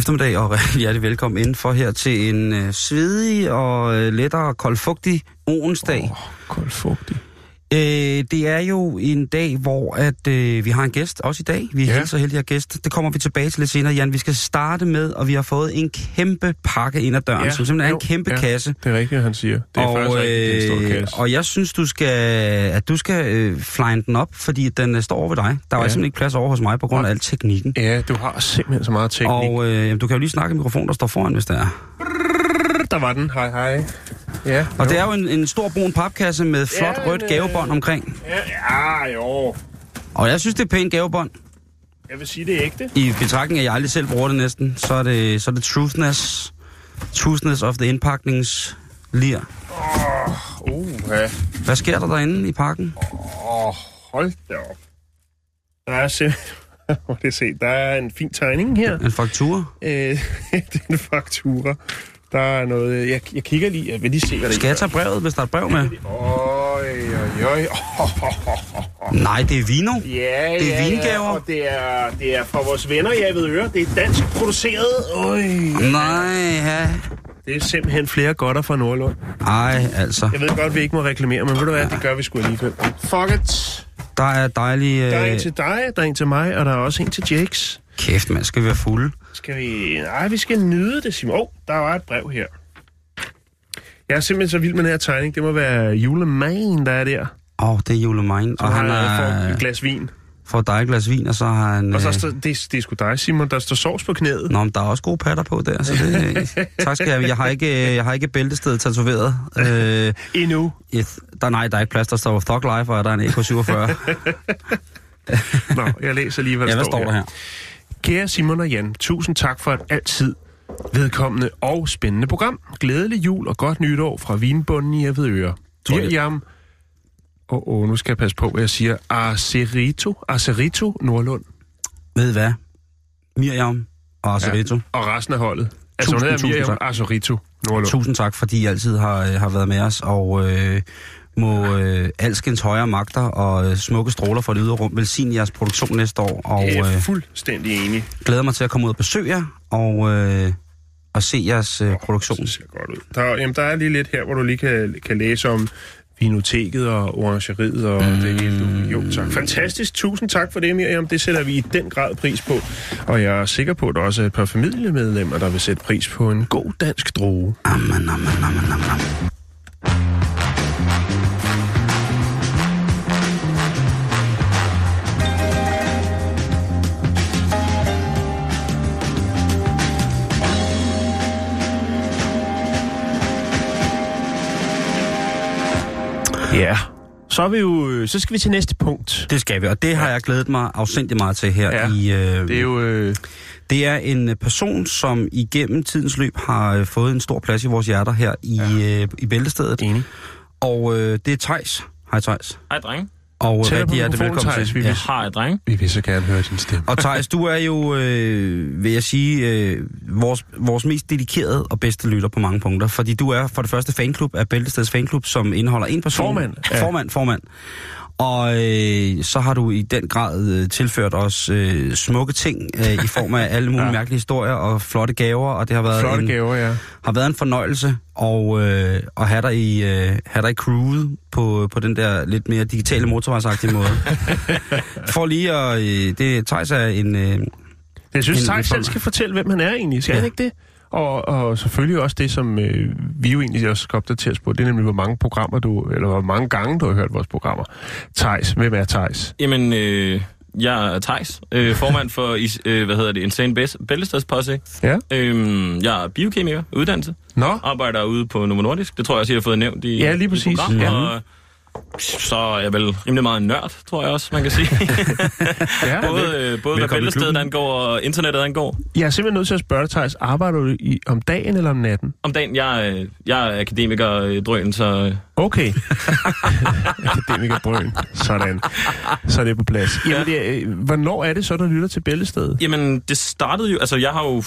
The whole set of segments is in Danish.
Eftermiddag og hjertelig velkommen indenfor her til en øh, svedig og øh, lettere koldfugtig onsdag. Oh, koldfugtig. Øh, det er jo en dag, hvor at øh, vi har en gæst, også i dag. Vi er Ja. helt så heldige at gæst. Det kommer vi tilbage til lidt senere, Jan. Vi skal starte med, og vi har fået en kæmpe pakke ind ad døren, ja, som simpelthen er jo, en kæmpe ja, kasse. Det er rigtigt, han siger. Det er og, faktisk rigtigt, det er en stor øh, kasse. og jeg synes, du skal, at du skal øh, flyne den op, fordi den øh, står over ved dig. Der var Ja. simpelthen ikke plads over hos mig på grund af al teknikken. Ja, du har simpelthen så meget teknik. Og øh, du kan jo lige snakke i mikrofonen, der står foran, hvis det er. der var den. Hej, hej. Ja, Og det er jo en, en stor brun papkasse med flot Ja, rødt men, gavebånd omkring. Ja, ja, jo. Og jeg synes, det er pænt gavebånd. Jeg vil sige, det er ægte. I betragtning af, at jeg aldrig selv bruger det næsten, så er det, så er det truthness, truthness of the indpakningslir. Uh, ja. Hvad sker der derinde i pakken? Åh, oh, hold da op. Der er simpelthen... Må det se, der er en fin tegning her. En faktura? Øh, det er en faktura. Der er noget... Jeg, jeg kigger lige... Jeg vil lige se, hvad det Skal jeg tage brevet, hvis der er et brev med? Øj, øj, øj. Oh, oh, oh. Nej, det er vino. Ja, Det er ja, vingaver. Og det er, det er fra vores venner, jeg ved øre. Det er dansk produceret. Øj. Nej, ja. Det er simpelthen flere godter fra Nordlund. Ej, altså. Jeg ved godt, vi ikke må reklamere, men ved du hvad, det gør vi sgu alligevel. Fuck it. Der er dejlige... Der er Øh... en til dig, der er en til mig, og der er også en til Jakes. Kæft, man skal vi være fulde. Skal vi... Nej, vi skal nyde det, Simon. Åh, oh, der var et brev her. Jeg er simpelthen så vild med den her tegning. Det må være julemagen, der er der. Åh, oh, det er julemine. Og han har får er... et glas vin. får dig et glas vin, og så har han... Og så øh, står, det, det er sgu dig, Simon, der står sovs på knæet. Nå, men der er også gode patter på der, så det... tak skal jeg. Jeg har ikke, jeg har ikke bæltestedet tatoveret. Øh, Endnu. yes. der, nej, der er ikke plads, der står Thug Life, og der er en EK47. Nå, jeg læser lige, hvad der ja, hvad står der her? Kære Simon og Jan, tusind tak for et altid vedkommende og spændende program. Glædelig jul og godt nytår fra Vinbunden i Avedøre. Miriam, åh, oh, oh, nu skal jeg passe på, hvad jeg siger. Acerito, Acerito Nordlund Ved I hvad? Miriam og Acerito. Ja. og resten af holdet. Altså, hun Tusind, hedder tusind Miriam tak. Acerito Nordlund. Tusind tak, fordi I altid har, øh, har været med os, og øh, må øh, alskens højere magter og øh, smukke stråler fra det ydre rum velsigne jeres produktion næste år, og Jeg er øh, fuldstændig enig. glæder mig til at komme ud og besøge jer, og, øh, og se jeres øh, produktion. Det ser godt ud. Der, jamen, der er lige lidt her, hvor du lige kan, kan læse om vinoteket og orangeriet og mm. det hele. Jo, tak. Fantastisk. Tusind tak for det, Miriam. Det sætter vi i den grad pris på. Og jeg er sikker på, at der også er et par familiemedlemmer, der vil sætte pris på en god dansk droge. Amen, amen, amen, amen. Ja. Så, er vi jo, så skal vi til næste punkt. Det skal vi, og det har jeg glædet mig afsindig meget til her Ja, i... Øh, Det er jo... Øh, Det er en øh, person, som igennem tidens løb har øh, fået en stor plads i vores hjerter her i, ja. øh, i bæltestedet. enig. Og øh, det er Tejs. Hej Tejs. Hej, dreng. Og øh, på rigtig hjertelig velkommen Theis. til. Vi Ja. vil- Hej, dreng. Vi vil så gerne høre din stemme. Og Tejs, du er jo, øh, vil jeg sige, øh, vores, vores mest dedikerede og bedste lytter på mange punkter. Fordi du er for det første fanklub af Bæltesteds fanklub, som indeholder en person. Formand, ja. Formand, formand. Og øh, så har du i den grad øh, tilført os øh, smukke ting øh, i form af alle mulige ja. Mærkelige historier og flotte gaver, og det har været, Flotte en, gaver, ja. har været en fornøjelse og, øh, at have dig i, øh, have dig i crewet på, på den der lidt mere digitale motorvejsagtige måde. For lige at... Øh, det Thijs er en... Øh, Jeg synes, Thijs selv skal fortælle, hvem han er egentlig. Skal Ja. han ikke det? Og, og selvfølgelig også det, som øh, vi jo egentlig også skal opdateres på, det er nemlig, hvor mange programmer du, eller hvor mange gange du har hørt vores programmer. Tejs, hvem er Tejs? Jamen, øh, jeg er Thijs, øh, formand for øh, hvad hedder det, Insane Bæltestads Posse. Ja. Øhm, jeg er biokemiker, uddannelse. Nå, Arbejder ude på Novo Nordisk. Det tror jeg også, jeg har fået nævnt i Ja, lige i præcis. program. Ja. Og så er jeg vel rimelig meget en nørd, tror jeg også, man kan sige. ja. både øh, både hvad i bæltestedet angår og internettet angår. Jeg er simpelthen nødt til at spørge dig, Thijs, arbejder du i, om dagen eller om natten? Om dagen, jeg, er- jeg er akademiker øh, drøn, så øh, Okay. Akademiker Brøn. Sådan. Så er det på plads. Jamen, det, er, øh, hvornår er det så, du lytter til Bæltestedet? Jamen, det startede jo... Altså, jeg har jo,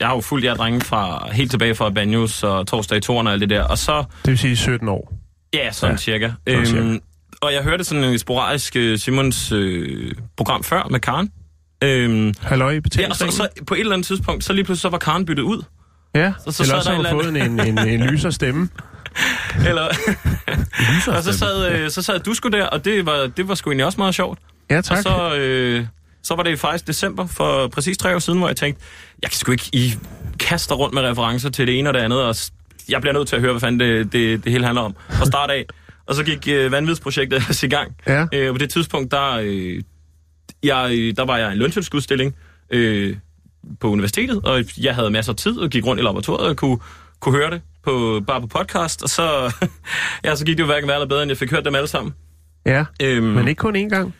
jeg har jo fulgt jer drenge fra helt tilbage fra Banjos og Torsdag i Toren og alt det der. Og så... Det vil sige 17 år. Ja, sådan Ja, cirka. sådan cirka. Øhm, og jeg hørte sådan en sporadisk øh, Simons øh, program før med Karen. Øhm, Halløj i ja, og så, så på et eller andet tidspunkt, så lige pludselig så var Karen byttet ud. Ja, så- så eller også har fået en, en, en, en lyser stemme. Eller, og så sad, øh, så sad du sgu der, og det var, det var sgu egentlig også meget sjovt. Ja, tak. Og så, øh, så var det faktisk december for præcis tre år siden, hvor jeg tænkte, jeg kan sgu ikke I kaster rundt med referencer til det ene og det andet, og jeg bliver nødt til at høre, hvad fanden det, det, det hele handler om fra start af. Og så gik øh, vanvidsprojektet i gang. Ja. Øh, på det tidspunkt, der, øh, jeg, øh, der var jeg i en løntilskudsstilling øh, på universitetet, og jeg havde masser af tid og gik rundt i laboratoriet og kunne, kunne høre det på, bare på podcast. Og så, ja, så gik det jo hverken værre eller bedre, end jeg fik hørt dem alle sammen. Ja, Øhm, men ikke kun én gang.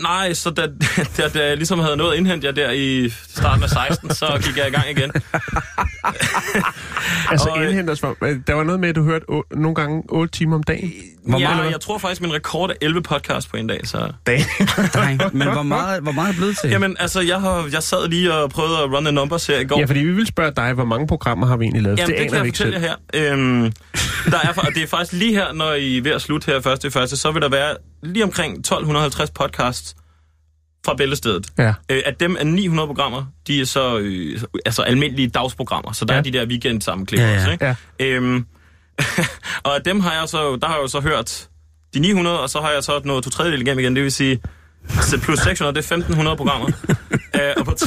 Nej, så da, da, da jeg ligesom havde nået at indhente jer der i starten af 16, så gik jeg i gang igen. Altså og, øh, indhenter os for... Der var noget med, at du hørte o- nogle gange 8 timer om dagen. Hvor ja, meget- jeg tror faktisk, min rekord er 11 podcast på en dag. Så. Nej, men hvor meget, hvor meget er det blevet til? Jamen, altså, jeg, har, jeg sad lige og prøvede at run the numbers her i går. Ja, fordi vi vil spørge dig, hvor mange programmer har vi egentlig lavet? Jamen, det, aner kan jeg ikke fortælle jer her. Øhm, der er, og det er faktisk lige her, når I er ved at slutte her første i første, så vil der være lige omkring 1250 podcasts fra Bæltestedet. Ja. Øh, af dem er 900 programmer, de er så øh, altså almindelige dagsprogrammer, så der Ja. er de der weekend sammenklip Ja, ja. også, ikke? Ja. Øhm, og af dem har jeg så, der har jeg jo så hørt de 900, og så har jeg så nået to tredjedel igennem igen, det vil sige, plus 600, det er 1500 programmer. øh, og, på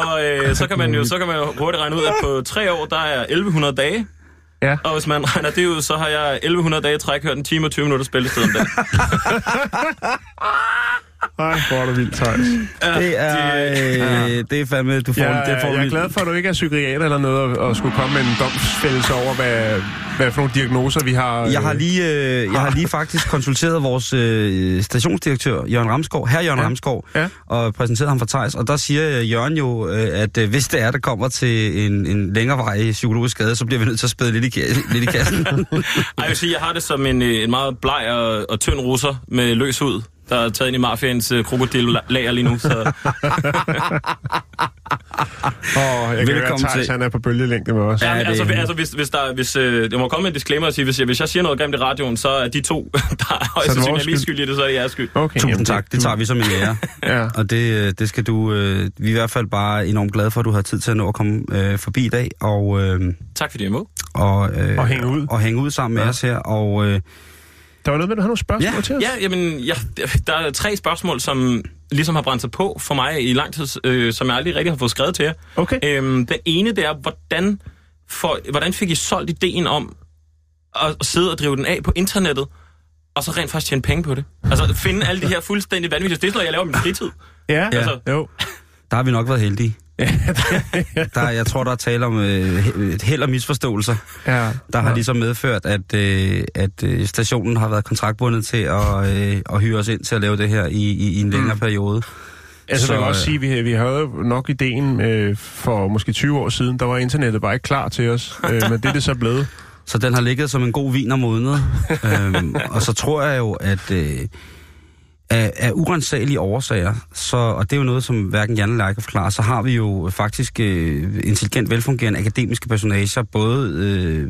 og øh, så kan man jo så kan man jo hurtigt regne ud, at på tre år, der er 1100 dage, Ja. og hvis man regner det ud, så har jeg 1100 dage i træk hørt en time og 20 minutter spillested om dagen. Ej, hvor er du vildt, Thijs. det er, øh, det er fandme, du får, Jeg, det får jeg er vi- glad for, at du ikke er psykiater eller noget, og, og skulle komme med en domsfældelse over, hvad, hvad for nogle diagnoser vi har. Jeg har øh, lige, øh, jeg har lige faktisk konsulteret vores øh, stationsdirektør, Jørgen Ramskov, her Jørgen Ja. ja. Ramskov, Ja. og præsenteret ham for Thijs, og der siger øh, Jørgen jo, øh, at øh, hvis det er, der kommer til en, en længerevarig psykologisk skade, så bliver vi nødt til at spæde lidt i, lidt i kassen. Ej, jeg vil sige, jeg har det som en, øh, en meget bleg og, og tynd russer med løs hud, der er taget ind i mafians øh, krokodil-lager lige nu. Så Åh, jeg kan høre, at Velkommen han er på bølgelængde med os. ja, Ja, men, det- altså, altså, hvis, hvis, der, hvis øh, jeg må komme med en disclaimer og sige, hvis jeg, hvis jeg siger noget grimt i radioen, så er de to, der er højst er sandsynligt er skyld? mest skyldige, det så er det jeres skyld. Okay, Tusind tak, det tager vi som en ære. Ja. Og det, øh, det skal du, øh, vi er i hvert fald bare enormt glade for, at du har tid til at nå at komme øh, forbi i dag, og, øh, Tak fordi jeg må. og, øh, Og hænge ud. og hænge ud sammen med Ja. os her, og øh, Der var noget med, at du har nogle spørgsmål Ja. til os? Ja, jamen, ja, der er tre spørgsmål, som ligesom har brændt sig på for mig i lang tid, øh, som jeg aldrig rigtig har fået skrevet til jer. Okay. Øhm, den ene, det er, hvordan, for, hvordan fik I solgt ideen om at sidde og drive den af på internettet, og så rent faktisk tjene penge på det? Altså finde alle de her fuldstændig vanvittige... Det er sådan noget, jeg laver i min fritid. Ja, Ja. Altså, jo. der har vi nok været heldige. der, jeg tror, der er tale om øh, et held og misforståelser, Ja. der har ja. ligesom medført, at, øh, at øh, stationen har været kontraktbundet til at, øh, at hyre os ind til at lave det her i, i, i en længere Mm. periode. Altså, Så, man kan også øh, sige, at vi, vi havde nok ideen øh, for måske 20 år siden, der var internettet bare ikke klar til os, øh, men det er det så blevet. Så den har ligget som en god vin om måneden. øhm, og så tror jeg jo, at øh, af, af urensagelige årsager, så, og det er jo noget, som hverken Jan eller jeg kan forklare, så har vi jo faktisk øh, intelligent, velfungerende akademiske personager, både øh,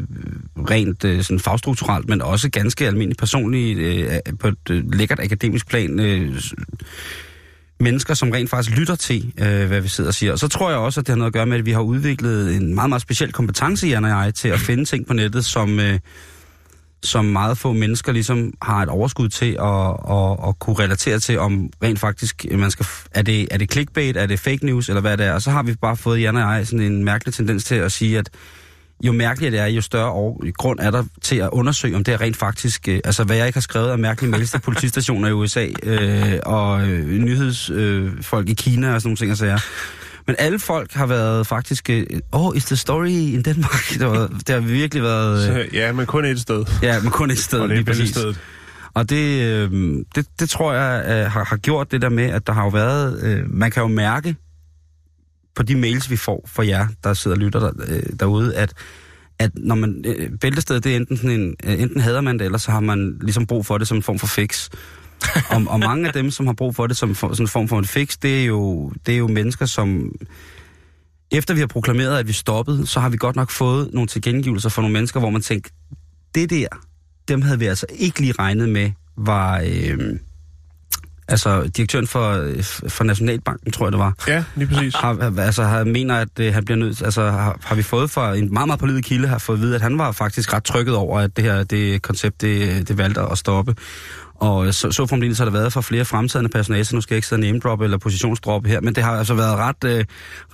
rent øh, sådan fagstrukturelt, men også ganske almindeligt personligt øh, på et øh, lækkert akademisk plan. Øh, mennesker, som rent faktisk lytter til, øh, hvad vi sidder og siger. Og så tror jeg også, at det har noget at gøre med, at vi har udviklet en meget, meget speciel kompetence, Jan og jeg, til at finde ting på nettet, som, øh, som meget få mennesker ligesom har et overskud til at, at, at kunne relatere til, om rent faktisk, øh, man skal, er, det, er det clickbait, er det fake news, eller hvad det er. Og så har vi bare fået, Jan og jeg, sådan en mærkelig tendens til at sige, at jo mærkeligere det er, jo større over, grund er der til at undersøge, om det er rent faktisk... Øh, altså, hvad jeg ikke har skrevet af mærkelige mails til politistationer i USA øh, og øh, nyhedsfolk øh, i Kina og sådan nogle ting og sager. Men alle folk har været faktisk... Øh, oh, is the story in Denmark? Det, var, det har virkelig været... Øh, Så, ja, men kun et sted. Ja, men kun et sted, Og det lige præcis. Bæltestedet. Og det, øh, det, det tror jeg øh, har, har gjort det der med, at der har jo været... Øh, man kan jo mærke på de mails, vi får fra jer, der sidder og lytter der, øh, derude, at at når man øh, bæltestedet, det er enten sådan en, øh, enten hader man det, eller så har man ligesom brug for det som en form for fix. og, og mange af dem, som har brug for det som for, sådan en form for en fix, det er jo, det er jo mennesker, som efter vi har proklameret, at vi stoppede, så har vi godt nok fået nogle tilkendegivelser fra nogle mennesker, hvor man tænker, det der, dem havde vi altså ikke lige regnet med, var øh, altså direktøren for, for Nationalbanken, tror jeg det var, Ja, lige præcis. har, altså, har, mener, at øh, han bliver nødt altså har, har vi fået fra en meget, meget pålidelig kilde, har fået at vide, at han var faktisk ret trykket over, at det her det koncept, det, det valgte at stoppe. Og så, så formentlig så har der været for flere fremtidende personager, så nu skal jeg ikke sidde name drop eller positionsdrop her, men det har altså været ret, øh,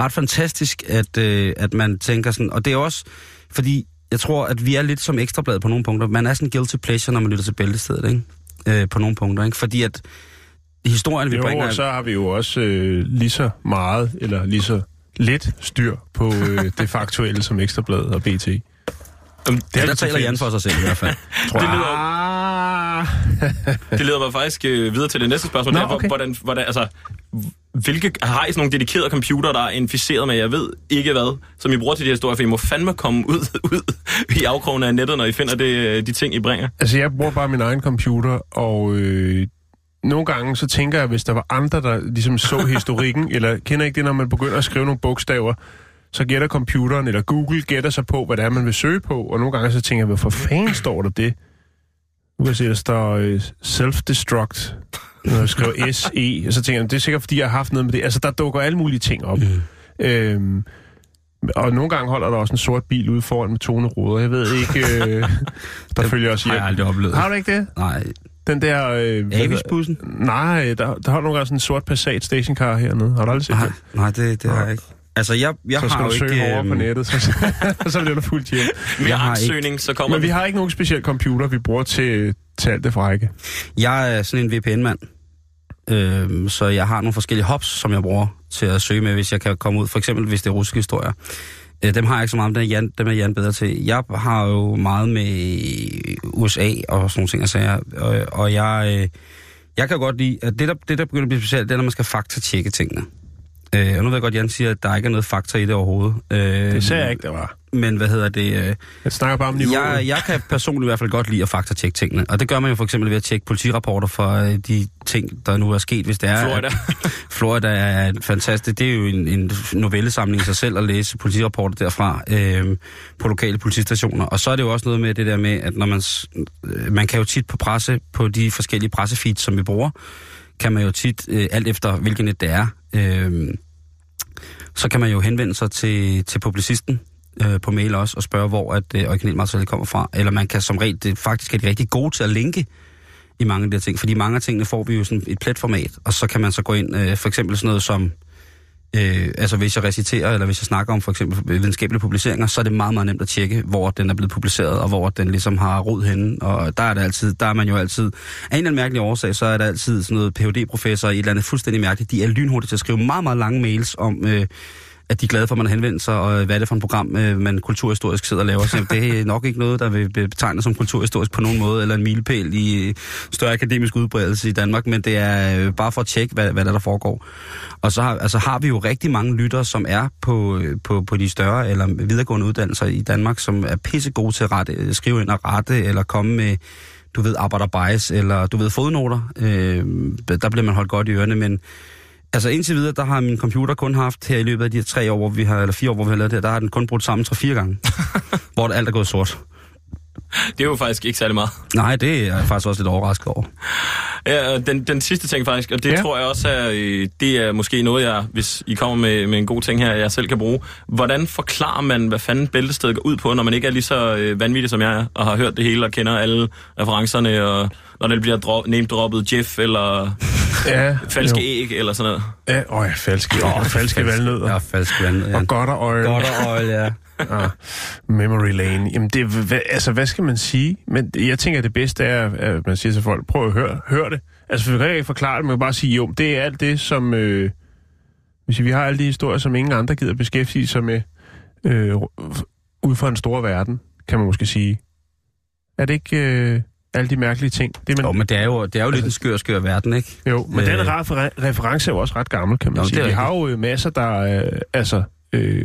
ret fantastisk, at, øh, at man tænker sådan, og det er også, fordi jeg tror, at vi er lidt som ekstrablad på nogle punkter. Man er sådan guilty pleasure, når man lytter til bæltestedet, ikke? Øh, på nogle punkter, ikke? Fordi at historien, vi Jo, bringer... og så har vi jo også øh, lige så meget, eller lige så lidt styr på øh, det faktuelle som Ekstrabladet og BT. Øhm, Det Ja, er der taler Jan for sig selv i hvert fald. Tror Det jeg. lyder, Ah. det leder mig faktisk øh, videre til det næste spørgsmål. Nå, det er, okay. hvordan, hvordan, altså, hvilke, har I sådan nogle dedikerede computer, der er inficeret med, jeg ved ikke hvad, som I bruger til de her historier, for I må fandme komme ud, ud i afkrogen af nettet, når I finder det, de ting, I bringer. Altså, jeg bruger bare min egen computer, og øh, nogle gange så tænker jeg, hvis der var andre, der ligesom så historikken, eller kender ikke det, når man begynder at skrive nogle bogstaver, så gætter computeren, eller Google gætter sig på, hvad det er, man vil søge på, og nogle gange så tænker jeg, hvorfor fanden står der det? Nu kan jeg se, der står øh, self-destruct, når jeg skriver S-E, og så tænker jeg, det er sikkert, fordi jeg har haft noget med det. Altså, der dukker alle mulige ting op. Mm. Øhm, og nogle gange holder der også en sort bil ude foran med tone ruder. Jeg ved ikke, øh, der følger os har hjem. jeg aldrig oplevet. Har du ikke det? Nej, Den der... Øh, Avis-bussen? Nej, der, der holder nogle gange sådan en sort Passat stationcar hernede. Har du aldrig set Nej, det? nej det, det har jeg ikke. Altså, jeg, jeg Så skal har du søge ikke... hårdere på øhm, nettet, så, så bliver du fuldt hjem. Mere Jeg har ikke- ansøgning, så kommer Men vi har ikke nogen speciel computer, vi bruger til, til alt det frække. Jeg er sådan en VPN-mand. Øhm, så jeg har nogle forskellige hops, som jeg bruger til at søge med, hvis jeg kan komme ud. For eksempel, hvis det er russiske historier. Øh, dem har jeg ikke så meget, men dem er Jan, dem er Jan bedre til. Jeg har jo meget med USA og sådan nogle ting, jeg siger. Og, og jeg, øh, jeg kan godt lide, at det der, det, der begynder at blive specielt, det er, når man skal faktatjekke tingene. Øh, og nu ved jeg godt, Jan siger, at der ikke er noget fakta i det overhovedet. Øh, Det sagde jeg ikke, der var. Men hvad hedder det? Øh, Jeg snakker bare om niveauet. jeg, jeg kan personligt i hvert fald godt lide at faktatjekke tingene. Og det gør man jo for eksempel ved at tjekke politirapporter for øh, de ting, der nu er sket, hvis det er... Florida. at- Florida er fantastisk... Det er jo en, en novellesamling i sig selv at læse politirapporter derfra øh, på lokale politistationer. Og så er det jo også noget med det der med, at når man... øh, Man kan jo tit på presse, på de forskellige pressefeeds, som vi bruger, kan man jo tit, øh, alt efter hvilken net det er, øh, så kan man jo henvende sig til, til publicisten øh, på mail også, og spørge, hvor at øh, originalmaterialet kommer fra. Eller man kan som regel, det, faktisk er de rigtig gode til at linke i mange af de her ting, fordi mange af tingene får vi jo sådan et pletformat, og så kan man så gå ind, øh, for eksempel sådan noget som, øh, altså hvis jeg reciterer, eller hvis jeg snakker om for eksempel videnskabelige publiceringer, så er det meget, meget nemt at tjekke, hvor den er blevet publiceret, og hvor den ligesom har rod henne, og der er, det altid, der er man jo altid, af en eller anden mærkelig årsag, så er der altid sådan noget phd i et eller andet fuldstændig mærkeligt, de er lynhurtige til at skrive meget, meget lange mails om, øh, at de er glade for, at man har henvendt sig, og øh, hvad er det for et program, øh, man kulturhistorisk sidder og laver. Så det er nok ikke noget, der vil betegnes som kulturhistorisk på nogen måde, eller en milepæl i større akademisk udbredelse i Danmark, men det er øh, bare for at tjekke, hvad, hvad der, der foregår. Og så har, altså, har vi jo rigtig mange lyttere, som er på, øh, på, på de større eller videregående uddannelser i Danmark, som er pisse gode til at rette, øh, skrive ind og rette, eller komme med du ved, arbejderbejs, eller du ved, fodnoter. Øh, der bliver man holdt godt i ørerne, men Altså indtil videre, der har min computer kun haft her i løbet af de her tre år, hvor vi har, eller fire år, hvor vi har lavet det her, der har den kun brugt sammen tre-fire gange. hvor alt er gået sort. Det er jo faktisk ikke særlig meget. Nej, det er jeg faktisk også lidt overrasket over. Ja, den, den sidste ting faktisk, og det Ja. ja. tror jeg også er, øh, det er måske noget, jeg, hvis I kommer med, med en god ting her, jeg selv kan bruge. Hvordan forklarer man, hvad fanden bæltestedet går ud på, når man ikke er lige så øh, vanvittig som jeg er, og har hørt det hele og kender alle referencerne, og når det bliver dro- name-droppet Jeff, eller Ja, falske jo. æg, eller sådan noget. Ja, åh ja, falske, åh, falske valnødder. Ja, falsk vand. Ja. Og godt og øje. Godt og øje, ja. Ah, memory lane. Jamen, det, hvad, altså, hvad skal man sige? Men jeg tænker, at det bedste er, at man siger til folk, prøv at høre, hør det. Altså, vi kan ikke forklare det, man kan bare sige, jo, det er alt det, som... Øh, hvis vi har alle de historier, som ingen andre gider beskæftige sig med, øh, ud fra en stor verden, kan man måske sige. Er det ikke øh, alle de mærkelige ting? Det, man, Jo, men det er jo, det er jo lidt en skør, skør verden, ikke? jo, men øh, den refer- reference er jo også ret gammel, kan man Jo, sige. Vi har jo øh, masser, der øh, altså, øh,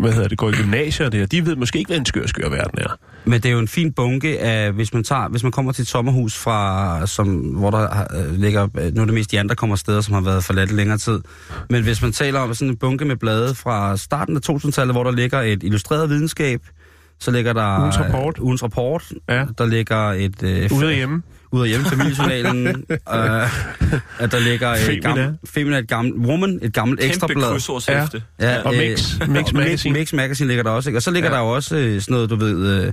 hvad hedder det, går i gymnasier og det, og de ved måske ikke, hvad en skør, skør verden er. Men det er jo en fin bunke af, hvis man, tager, hvis man kommer til et sommerhus, fra, som, hvor der øh, ligger, øh, nu er det mest Jan, der kommer steder, som har været forladt længere tid. Men hvis man taler om sådan en bunke med blade fra starten af 2000-tallet, hvor der ligger et illustreret videnskab, så ligger der... Ugens rapport. øh, Ugens rapport. Ja. Der ligger et... Øh, Ude hjemme. Ude af hjemme, familiejournalen. øh, at der ligger et Femina. gammelt... Femina, et gammelt... Woman, et gammelt Kæmpe ekstrablad. krydsordsæfte. Ja, Og øh, Mix- og Mix Magazine. Mix Magazine ligger der også, ikke? Og så ligger Ja. ja. der jo også øh, sådan noget, du ved, øh,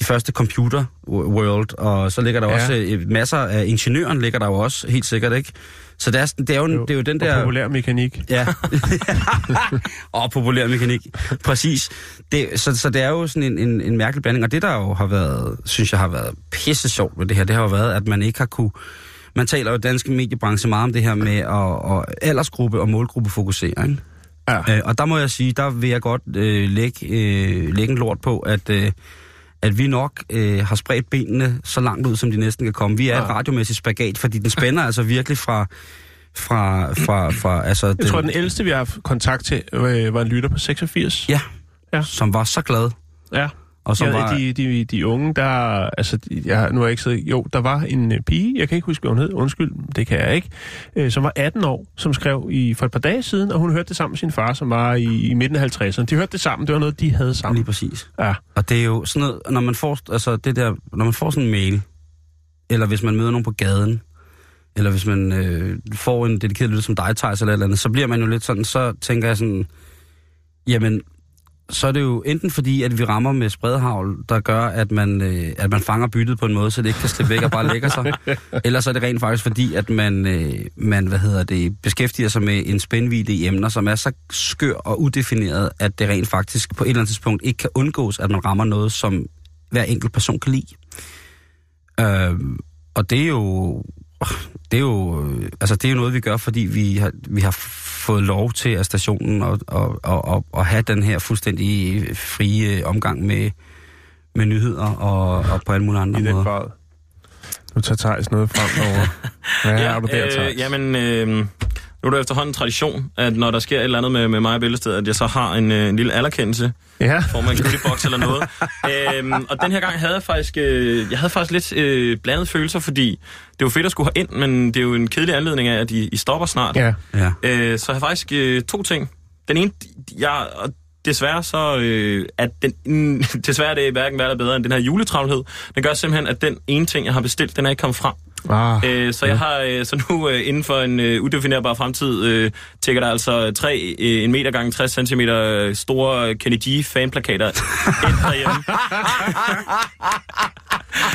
de første computer world, og så ligger der Ja. ja. også øh, masser af ingeniøren ligger der jo også, helt sikkert, ikke? Så det er, det er, jo, Jo. Det er jo den Og der... populær mekanik. Ja. og populær mekanik. Præcis. Det, så, så det er jo sådan en, en, en mærkelig blanding. Og det, der jo har været, synes jeg har været pisse sjovt ved det her, det har jo været, at man ikke har kunne... Man taler jo i danske mediebranche meget om det her med at, at aldersgruppe og målgruppe fokusere, ikke? Ja. Øh, og der må jeg sige, der vil jeg godt øh, lægge, øh, lægge en lort på, at, øh, at vi nok øh, har spredt benene så langt ud, som de næsten kan komme. Vi er Ja. et radiomæssigt spagat, fordi den spænder altså virkelig fra... fra, fra, fra altså, Jeg tror, at den ældste, vi har haft kontakt til, øh, var en lytter på 86. Ja, Ja. ja, som var så glad. Ja. Og som ja, var, de, de, de unge, der... Altså, jeg, nu har jeg ikke siddet... Jo, der var en øh, pige, jeg kan ikke huske, hvad hun hed, undskyld, det kan jeg ikke, øh, som var 18 år, som skrev i, for et par dage siden, og hun hørte det sammen med sin far, som var i, i midten af 50'erne. De hørte det sammen, det var noget, de havde sammen. Lige præcis. Ja. Og det er jo sådan noget, når man får, altså det der, når man får sådan en mail, eller hvis man møder nogen på gaden, eller hvis man øh, får en dedikeret lytter som dig, Thijs, eller eller andet, så bliver man jo lidt sådan, så tænker jeg sådan, jamen, så er det jo enten fordi, at vi rammer med spredhavl, der gør, at man, øh, at man fanger byttet på en måde, så det ikke kan slippe væk og bare lægger sig. Eller så er det rent faktisk fordi, at man, øh, man hvad hedder det, beskæftiger sig med en spændvidde i emner, som er så skør og udefineret, at det rent faktisk på et eller andet tidspunkt ikke kan undgås, at man rammer noget, som hver enkelt person kan lide. Øh, og det er jo det er jo, øh, altså det er jo noget, vi gør, fordi vi har, vi har fået lov til af stationen at, at, at, at, at have den her fuldstændig frie omgang med, med nyheder og, og på alle mulige andre I måder. grad. Nu tager Thijs noget frem derovre. Hvad ja, har du der, Thijs? øh, jamen, øh, nu er det efterhånden tradition, at når der sker et eller andet med, med mig og Bæltested, at jeg så har en, øh, en lille anerkendelse, Ja. får man en goodiebox eller noget. øhm, og den her gang havde jeg faktisk, øh, jeg havde faktisk lidt øh, blandede følelser, fordi det var fedt at skulle have ind, men det er jo en kedelig anledning af, at I, I stopper snart. Ja. Ja. Øh, så jeg har faktisk øh, to ting. Den ene, jeg, og desværre så, øh, at den, mm, desværre er det hverken værre eller bedre end den her juletravlhed. Den gør simpelthen, at den ene ting, jeg har bestilt, den er ikke kommet frem. Ah, Øh, så jeg har øh, så nu øh, inden for en øh, udefinerbar fremtid øh, tækker der altså tre øh, en meter gange 60 cm øh, store Kenny G fanplakater ind derhjemme.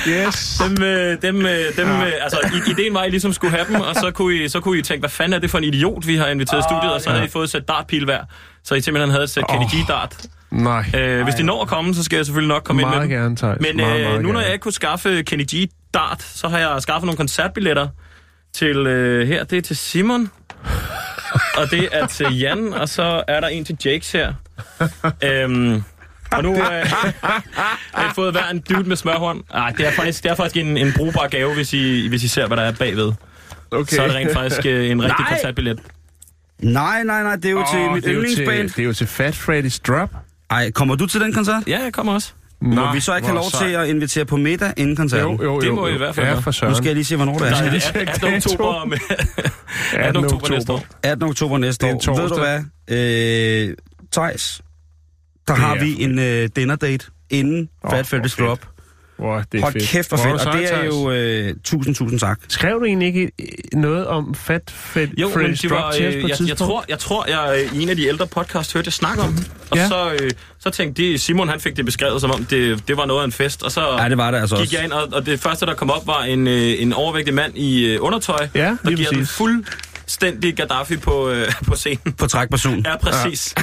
yes. Dem, øh, dem, øh, dem øh, altså i- ideen var, at I ligesom skulle have dem, og så kunne I, så kunne I tænke, hvad fanden er det for en idiot, vi har inviteret i studiet, og så havde I fået et sæt dartpil hver. Så I simpelthen havde et sæt Kenny G dart. Nej. Øh, hvis de når at komme, så skal jeg selvfølgelig nok komme ind med meget dem. gerne, Thijs. Men meget, øh, meget nu når jeg ikke kunne skaffe Kenny G Dart, så har jeg skaffet nogle koncertbilletter til øh, her. Det er til Simon, og det er til Jan, og så er der en til Jakes her. øhm, og nu øh, har jeg fået hver en dude med smørhånd. Ej, det er faktisk, det er faktisk en, en brugbar gave, hvis I, hvis I ser, hvad der er bagved. Okay. Så er det rent faktisk øh, en rigtig koncertbillet. Nej, nej, nej, det er jo oh, til mit det er jo yndlingsband. til, det er jo til Fat Freddy's Drop. Ej, kommer du til den koncert? Ja, jeg kommer også. Må vi så ikke have lov sejt. til at invitere på middag inden koncerten? Jo, jo, jo. Det må jo. I i hvert fald Ja, for søren. Nu skal jeg lige se, hvornår det er. Nej, lige det tjekke er 18. dato. oktober, med, 18. oktober næste år. 18. oktober næste er år. Ved du hvad? Øh, Thijs, der Det har vi en øh, dinner date inden Åh, Fat Freddy's hvor Drop. Hvor det er Hold fedt. kæft, hvor fedt. Og det er jo... Øh, tusind, tusind tak. Skrev du egentlig ikke øh, noget om Fat Fred, Jo, men Freddy det var, øh, jeg, jeg, tidspunkt? tror, jeg tror, jeg øh, i en af de ældre podcast hørte jeg snakke om det. Og Ja. så, øh, så tænkte de, Simon han fik det beskrevet som om, det, det var noget af en fest. Og så Ja, det var det altså gik også. jeg ind, og, og det første, der kom op, var en, øh, en overvægtig mand i øh, undertøj, Ja, der giver den præcis. fuldstændig Gaddafi på, øh, på scenen. På trækperson. Ja, præcis.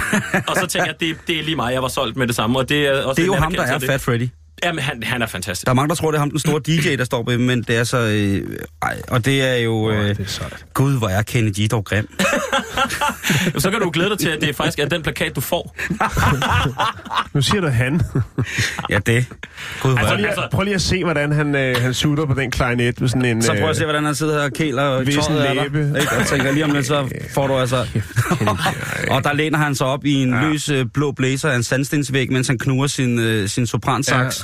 og så tænkte jeg, det, det er lige mig, jeg var solgt med det samme. Og det er, også Det er jo ham, der er af Fat Freddy. Jamen, han, han er fantastisk. Der er mange, der tror, det er ham, den store DJ, der står på men det er så... Øh, ej, og det er jo... Øh, det er. Gud, hvor er Kenny G dog grim. Så kan du glæde dig til, at det faktisk er den plakat, du får. Nu siger du han. Ja, det. Gud, hvor Altså, prøv, lige, altså- at- prøv lige at se, hvordan han, øh, han sutter på den klarinet med sådan en... Så prøv at se, øh, hvordan han sidder her og kæler og tøjet læbe. Ikke? Og tænker lige om lidt, så får du altså... og der læner han sig op i en Ja. løs øh, blå blazer af en sandstensvæg, mens han knurrer sin, øh, sin sopransaks. Ja.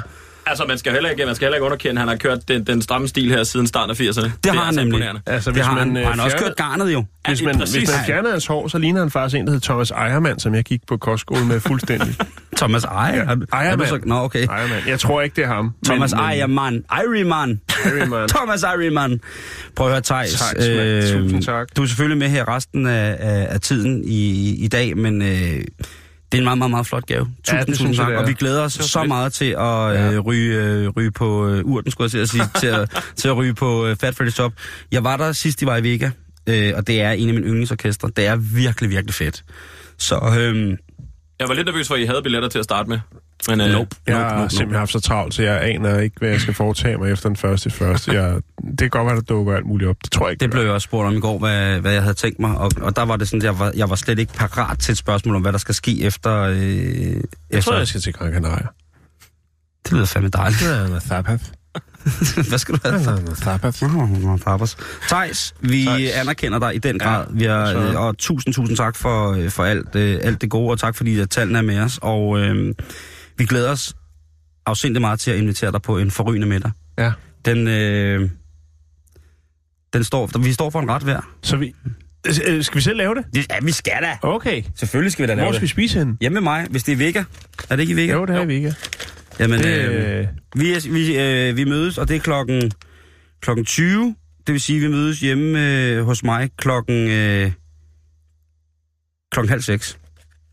Altså, man skal heller ikke, man skal heller ikke underkende, han har kørt den, den stramme stil her siden starten af 80'erne. Det har er han nemlig. Altså, Det hvis har man, han. øh, han har også kørt garnet jo. Hvis Ja, man, præcis. hvis man fjerner hans hår, så ligner han faktisk en, der hedder Thomas Ejermann, som jeg gik på kostskole med fuldstændig. Thomas Ejer. Ja, du Ejermann. så- Nå, okay. Ejermann. Jeg tror ikke, det er ham. Thomas men, Ejermann. Ejermann. Thomas Ejermann. Prøv at høre, Thijs. Thijs. Tusind tak. Du er selvfølgelig med her resten af, af, af tiden i, i dag, men øh, det er en meget, meget, meget flot gave. Tusind, det tusind tak. det. Og vi glæder os så fedt. meget til at øh, ryge, øh, ryge på øh, urten, skulle jeg til at sige, til at, til at ryge på øh, Fat Freddy's Top. Jeg var der sidst, de var i Vega, øh, og det er en af mine yndlingsorkestre. Det er virkelig, virkelig fedt. Så øh, Jeg var lidt nervøs for, at I havde billetter til at starte med. Men, øh, nope, Jeg nope, har nope, nope. simpelthen haft så travlt, så jeg aner ikke, hvad jeg skal foretage mig efter den første første. Jeg, det kan godt være, der dukker alt muligt op. Det tror jeg ikke. Det blev jeg også spurgt om i går, hvad, hvad jeg havde tænkt mig, og, og der var det sådan, at jeg var, jeg var slet ikke parat til et spørgsmål om, hvad der skal ske efter... Øh, Jeg efter. tror, jeg skal til Gran Canaria. Det lyder fandme dejligt. Det er Thapath. hvad skal du have? Er. Nå, Papas. Thijs, vi Thijs. anerkender dig i den grad. Ja, vi har, så- øh, og tusind, tusind tak for, øh, for alt, øh, alt det gode, og tak fordi at tallene er med os. Og øh, vi glæder os afsindig meget til at invitere dig på en forrygende middag. Ja. Den, øh, den står, vi står for en ret hver. Så vi... Øh, Skal vi selv lave det? Ja, vi skal da. Okay. Selvfølgelig skal vi da lave Hvor skal vi det. spise henne? Hjemme med mig, hvis det er Vega. Er det ikke i Vega? Jo, det er vi ikke. Jamen, Det, øh, vi, er, vi, øh, vi mødes, og det er klokken, klokken 20. Det vil sige, at vi mødes hjemme øh, hos mig klokken, øh, klokken halv seks.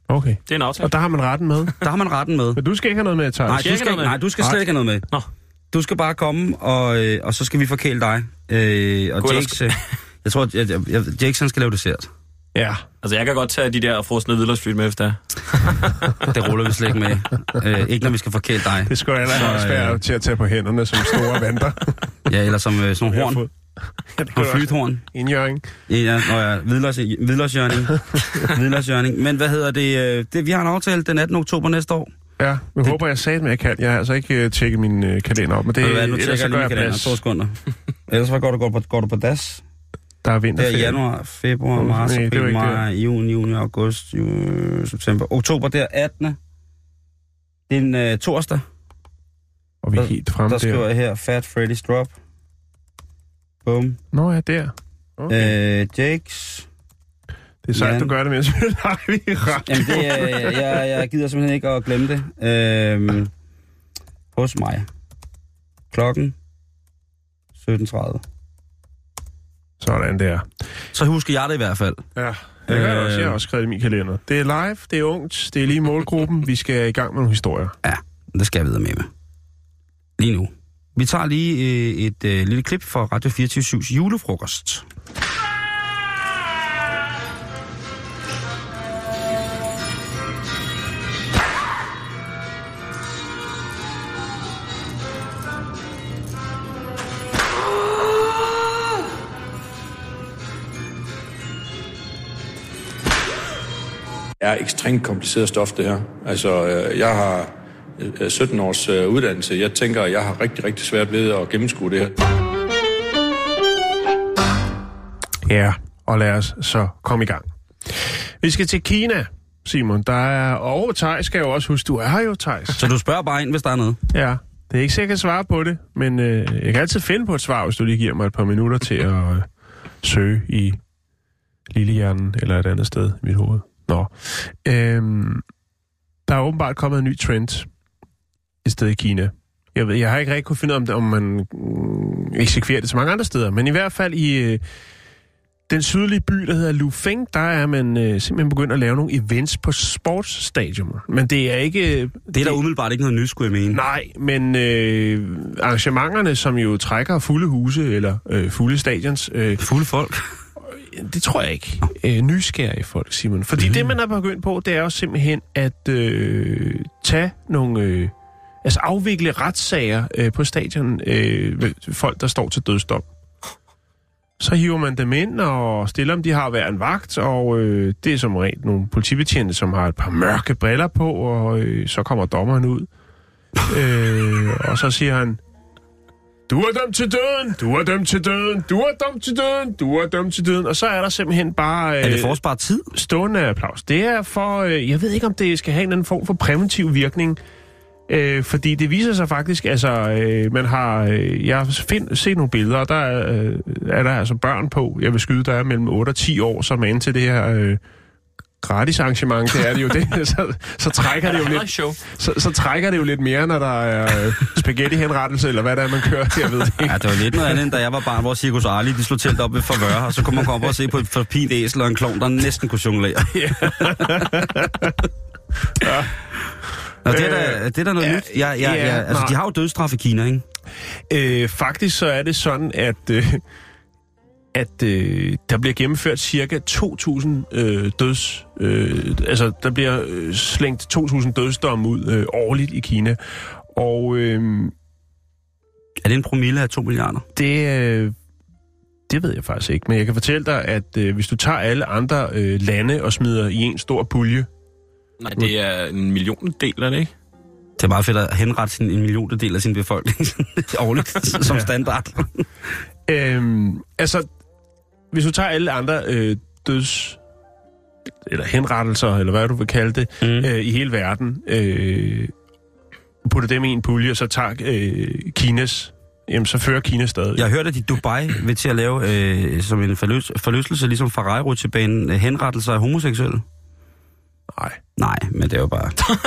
Okay. det er en aftale. Og der har man retten med. Der har man retten med. Men du skal ikke have noget med, Thijs. Nej, du skal, ikke, med. nej, du skal slet ikke have noget med. Nå. Du skal bare komme, og, øh, og så skal vi forkæle dig. Øh, og God, Jakes, øh, jeg tror, at jeg, jeg, jeg, han skal lave dessert. Ja. Altså, jeg kan godt tage de der frosne hvidløgsflyt med, hvis det er. Det ruller vi slet ikke med. Øh, ikke når vi skal forkæle dig. Det skal heller ikke Så, øh, være til at tage på hænderne som store vanter. Ja, eller som øh, sådan nogle horn. Ja, det Og du også. flythorn. Indjøring. Ja, nå ja, hvidløs, hvidløsjørning. hvidløsjørning. Men hvad hedder det, øh, det? Vi har en aftale den 18. oktober næste år. Ja, jeg det... håber, jeg sagde, at jeg kan. Jeg har altså ikke uh, tjekket min uh, kalender op, men det du hvad, nu tjekker så jeg lige. To sekunder. Ellers hvad går du, går, på, går du på DAS? Der er Det er vinterferie. januar, februar, marts, nej, april, maj, juni, juni, august, juni, september. Oktober, det er 18. Det er en uh, torsdag. Og vi er Der- helt fremme Der der. skriver jeg her, Fat Freddy's Drop. Bum. Nå ja, der. Okay. Øh, Jakes. det er sejt, Jan. du gør det, mens vi har vi ret. Jamen, det, er, jeg, jeg gider simpelthen ikke at glemme det. Øhm, hos mig. Klokken 17.30. Sådan der. Så husker jeg det i hvert fald. Ja, det gør jeg Øh. også. Jeg har også skrevet det i min kalender. Det er live, det er ungt, det er lige målgruppen. Vi skal i gang med nogle historier. Ja, det skal jeg videre med med. Lige nu. Vi tager lige øh, et øh, lille klip fra Radio 24 julefrokost. er ekstremt kompliceret stof, det her. Altså, øh, jeg har 17 års øh, uddannelse. Jeg tænker, at jeg har rigtig, rigtig svært ved at gennemskue det her. Ja, og lad os så komme i gang. Vi skal til Kina, Simon. Der er... Og Thijs skal jo også huske, du er her jo, Thijs. Så du spørger bare ind, hvis der er noget. Ja, det er ikke sikkert at svare på det, men øh, jeg kan altid finde på et svar, hvis du lige giver mig et par minutter til at øh, søge i Lillehjernen eller et andet sted i mit hoved. Nå. Øhm, der er åbenbart kommet en ny trend et sted i Kina. Jeg, ved, jeg har ikke rigtig kunne finde ud af, om, man mm, eksekverer det så mange andre steder. Men i hvert fald i øh, den sydlige by, der hedder Lufeng, der er man øh, simpelthen begyndt at lave nogle events på sportsstadioner. Men det er ikke... Øh, Det er der umiddelbart ikke noget nyt, skulle jeg mene. Nej, men øh, arrangementerne, som jo trækker fulde huse eller øh, fulde stadions, øh, Fulde folk. det tror jeg ikke. Øh, nysgerrige folk, Simon. Fordi mm. det, man er begyndt på, det er jo simpelthen at øh, tage nogle... Øh, altså afvikle retssager øh, på stadion. Øh, folk, der står til dødsdom. Så hiver man dem ind og stiller dem. De har hver en vagt, og øh, det er som regel nogle politibetjente, som har et par mørke briller på, og øh, så kommer dommeren ud. øh, og så siger han, du er dømt til døden, du er dømt til døden, du er dømt til døden, du er dømt til døden. Og så er der simpelthen bare Er det øh, for at spare tid? stående applaus. Det er for, øh, jeg ved ikke om det skal have en anden form for præventiv virkning, øh, fordi det viser sig faktisk, altså øh, man har, øh, jeg har find, set nogle billeder, og der er, øh, er der altså børn på, jeg vil skyde, der er mellem 8 og 10 år, som er inde til det her... Øh, gratis arrangement, det er det jo det, så, så trækker det jo lidt show. så, så trækker det jo lidt mere, når der er øh, spaghetti-henrettelse, eller hvad det er, man kører, jeg ved det ikke. Ja, det var lidt noget andet, end da jeg var barn, hvor Circus Arli, de slog telt op ved forvør, og så kunne man komme op og se på et forpint æsel og en klovn, der næsten kunne jonglere. Nå, det er da, det er da noget ja, nyt. Ja, ja, ja, ja, altså, nej. de har jo dødsstraf i Kina, ikke? Øh, faktisk så er det sådan, at, øh, at øh, der bliver gennemført cirka 2.000 øh, døds... Øh, altså, der bliver øh, slængt 2.000 dødsdomme ud øh, årligt i Kina. Og øh, Er det en promille af 2 milliarder? det... Øh, det ved jeg faktisk ikke, men jeg kan fortælle dig, at øh, hvis du tager alle andre øh, lande og smider i en stor pulje, Nej, det er en milliondel, er det ikke? Det er meget fedt at henrette sin, en milliondel af sin befolkning årligt som standard. Øhm, altså, hvis du tager alle andre øh, døds... eller henrettelser, eller hvad du vil kalde det, Mm. øh, i hele verden, øh, putter dem i en pulje, og så tager øh, Kinas... Jamen, så fører Kina stadig. Jeg har hørt, at i Dubai vil til at lave øh, som en forløs, forlystelse, ligesom Ferrari-rutsjebanen, øh, henrettelser af homoseksuelle. Nej. Nej, men det er jo bare...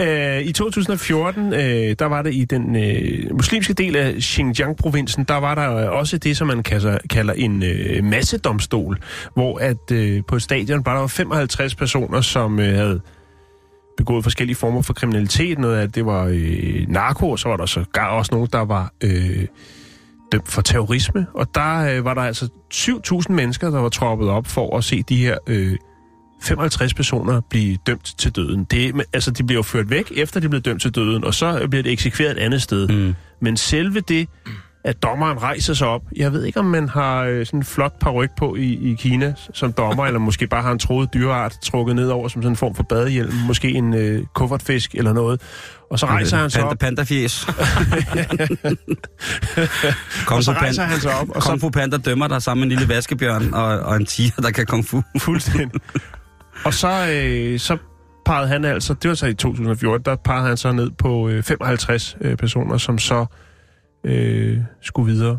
Øh, I 2014, øh, der var det i den øh, muslimske del af Xinjiang-provinsen, der var der øh, også det, som man kalder, kalder en øh, massedomstol, hvor at øh, på et stadion var der var 55 personer, som øh, havde begået forskellige former for kriminalitet. Noget af det var øh, narko, og så var der så også nogen, der var øh, dømt for terrorisme. Og der øh, var der altså 7.000 mennesker, der var troppet op for at se de her øh, 55 personer blive dømt til døden. Det, altså, de bliver jo ført væk, efter de blev dømt til døden, og så bliver det eksekveret et andet sted. Mm. Men selve det, at dommeren rejser sig op, jeg ved ikke, om man har øh, sådan en flot paryk på i, i Kina som dommer, eller måske bare har en troet dyreart trukket ned over som sådan en form for badehjelm, måske en øh, kuffertfisk eller noget. Og så rejser han sig Panda, op, panda fjes. Kung og så rejser han sig op, og så Kung Fu Panda dømmer dig sammen med en lille vaskebjørn og, og en tiger, der kan kung fu. Fuldstændig. og så, øh, så pegede han altså, det var så i 2014, der pegede han så ned på øh, 55 øh, personer, som så øh, skulle videre.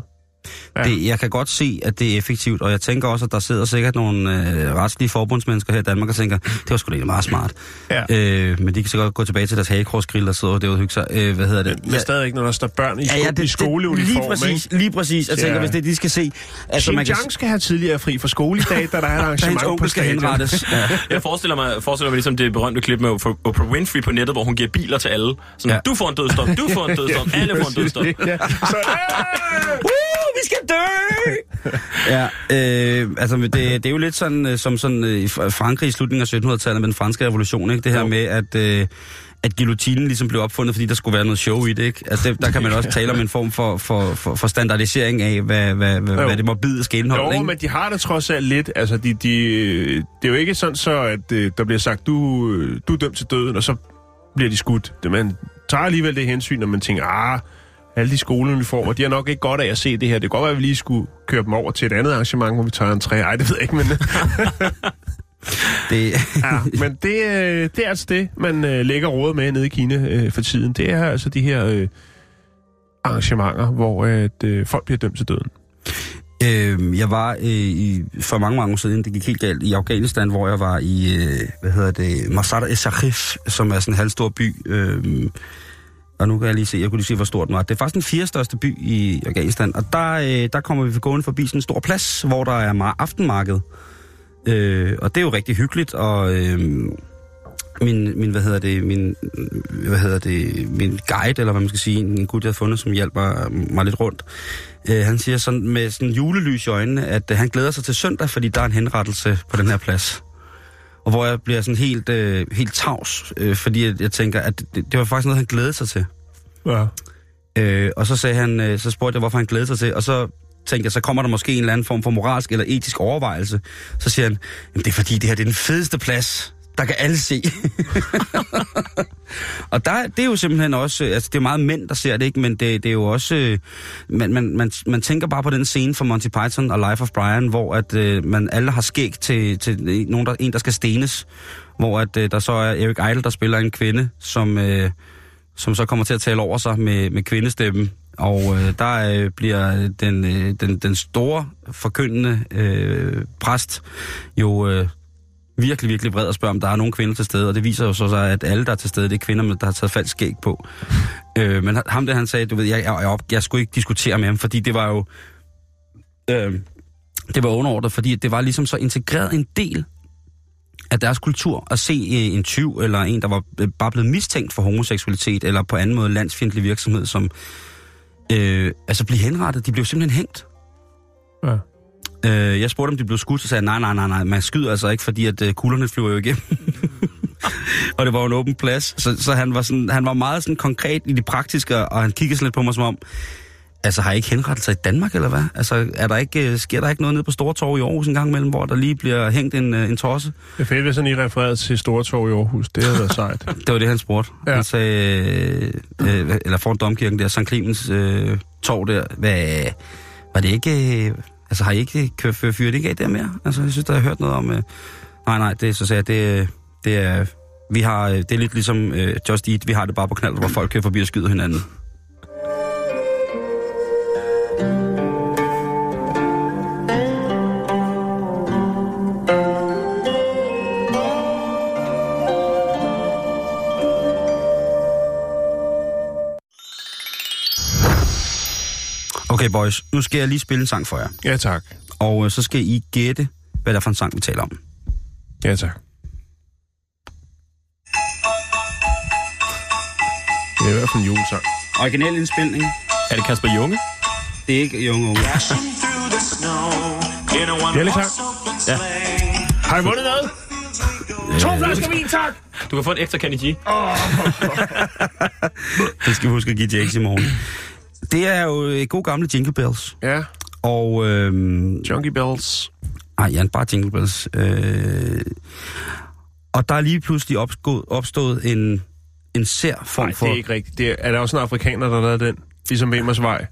Ja. Det, jeg kan godt se, at det er effektivt, og jeg tænker også, at der sidder sikkert nogle øh, retslige forbundsmennesker her i Danmark og tænker, det var sgu da egentlig meget smart. Ja. Øh, men de kan sikkert gå tilbage til deres hagekorsgrill og sidde og det og hygge sig. Øh, hvad hedder det? Men stadig ikke, når der står børn i, sko- ja, ja, det, i skoleuniform. lige præcis, lige præcis. Jeg tænker, Ja. hvis det de skal se... Altså, man kan, Xinjiang skal have tidligere fri for skoledag, da der er arrangement på onkel skal henrettes. Ja. Jeg forestiller mig, forestiller mig ligesom det berømte klip med Oprah Winfrey på nettet, hvor hun giver biler til alle. Sådan, Ja. ja. du får en dødsdom, du får en dødsdom, alle får en dødsdom. ja. Så, øh! Vi skal dø! ja, øh, altså det, det er jo lidt sådan, øh, som sådan øh, i Fr- Frankrig i slutningen af 1700-tallet med den franske revolution, ikke? Det her Jo. med, at, øh, at guillotinen ligesom blev opfundet, fordi der skulle være noget show i det, ikke? Altså det, der kan man også tale om en form for, for, for, for standardisering af, hvad, hvad, hvad, Jo. hvad det morbide skal indeholde, Jo, ikke? men de har det trods alt lidt. Altså, de, de, det er jo ikke sådan så, at øh, der bliver sagt, du, du er dømt til døden, og så bliver de skudt. Det, man tager alligevel det hensyn, når man tænker, ah, alle de skoleuniformer, de har nok ikke godt af at se det her. Det kan godt være, at vi lige skulle køre dem over til et andet arrangement, hvor vi tager en træ. Ej, det ved jeg ikke, men, Det, ja, men det, øh, det er altså det, man øh, lægger råd med nede i Kina øh, for tiden. Det er altså de her arrangementer, hvor at, folk bliver dømt til døden. Øh, jeg var øh, i, for mange, mange år siden, det gik helt galt, i Afghanistan, hvor jeg var i, øh, hvad hedder det, Masar Sharif, som er sådan en halvstor by øh, og nu kan jeg lige se, jeg kunne lige se, hvor stort den var. Det er faktisk den fjerde største by i Afghanistan, og der, øh, der kommer vi gående forbi sådan en stor plads, hvor der er meget aftenmarked. Øh, og det er jo rigtig hyggeligt, og øh, min, min, hvad hedder det, min, hvad hedder det, min guide, eller hvad man skal sige, en gut, jeg har fundet, som hjælper mig lidt rundt, øh, han siger sådan med sådan julelys i øjnene, at øh, han glæder sig til søndag, fordi der er en henrettelse på den her plads. Og hvor jeg bliver sådan helt, øh, helt tavs, øh, fordi jeg, jeg tænker, at det, det var faktisk noget, han glædede sig til. Ja. Øh, og så sagde han, øh, så spurgte jeg, hvorfor han glædede sig til, og så tænkte jeg, så kommer der måske en eller anden form for moralsk eller etisk overvejelse. Så siger han, Jamen, det er fordi, det her det er den fedeste plads, der kan alle se. og der, det er jo simpelthen også, altså det er meget mænd, der ser det, ikke? men det, det er jo også, øh, man, man, man, man tænker bare på den scene fra Monty Python og Life of Brian, hvor at øh, man alle har skæg til, til nogen, der, en, der skal stenes, hvor at øh, der så er Eric Idle, der spiller en kvinde, som, øh, som så kommer til at tale over sig med, med kvindestemmen, og øh, der øh, bliver den, øh, den, den store forkyndende øh, præst jo øh, virkelig, virkelig vred og spørger, om der er nogen kvinder til stede. Og det viser jo så sig, at alle, der er til stede, det er kvinder, der har taget falsk skæg på. øh, men ham der, han sagde, du ved, jeg, jeg, jeg, jeg skulle ikke diskutere med ham, fordi det var jo... Øh, det var underordnet, fordi det var ligesom så integreret en del af deres kultur at se øh, en tyv eller en, der var øh, bare blevet mistænkt for homoseksualitet eller på anden måde landsfjendtlig virksomhed, som øh, altså blive henrettet. De blev simpelthen hængt. Ja. Øh, jeg spurgte, om de blev skudt, og sagde, nej, nej, nej, nej, man skyder altså ikke, fordi at øh, kuglerne flyver jo igennem. og det var jo en åben plads, så, så han, var sådan, han var meget sådan konkret i det praktiske, og han kiggede sådan lidt på mig som om, altså har I ikke henrettelser i Danmark, eller hvad? Altså, er der ikke, øh, sker der ikke noget nede på Store Torv i Aarhus en gang imellem, hvor der lige bliver hængt en, øh, en tosse? Det er fedt, hvis han lige refererede til Stortorv i Aarhus. Det havde været sejt. Det var det, han spurgte. Ja. Han sagde, øh, eller foran domkirken der, St. Clemens øh, torv der, hvad, var det ikke, øh, altså har I ikke kørt fyret det ikke af der mere? Altså, jeg synes, der har hørt noget om, øh, nej, nej, det, så sagde jeg, det, øh, det er, vi har, øh, det er lidt ligesom øh, Just Eat, vi har det bare på knald, hvor folk kører forbi og skyder hinanden. Okay, boys, nu skal jeg lige spille en sang for jer. Ja, tak. Og øh, så skal I gætte, hvad det er for en sang, vi taler om. Ja, tak. Det er i hvert fald en julesang. Original indspilning. Er det Kasper Junge? Det er ikke Junge Unge. Bjelle, tak. Ja. Har I vundet noget? To flasker vin, tak! Du kan få en ekstra Kenny G. Det skal vi huske at give Jakes i morgen. Det er jo øh, gode gamle Jingle Bells. Ja, Og, øhm, Junkie Bells. nej, ja, bare Jingle Bells. Øh, og der er lige pludselig opstået, opstået en, en sær form Nej, for... det er ikke rigtigt. Det er, er der også en afrikaner, der har lavet den? Ligesom Emers Vej.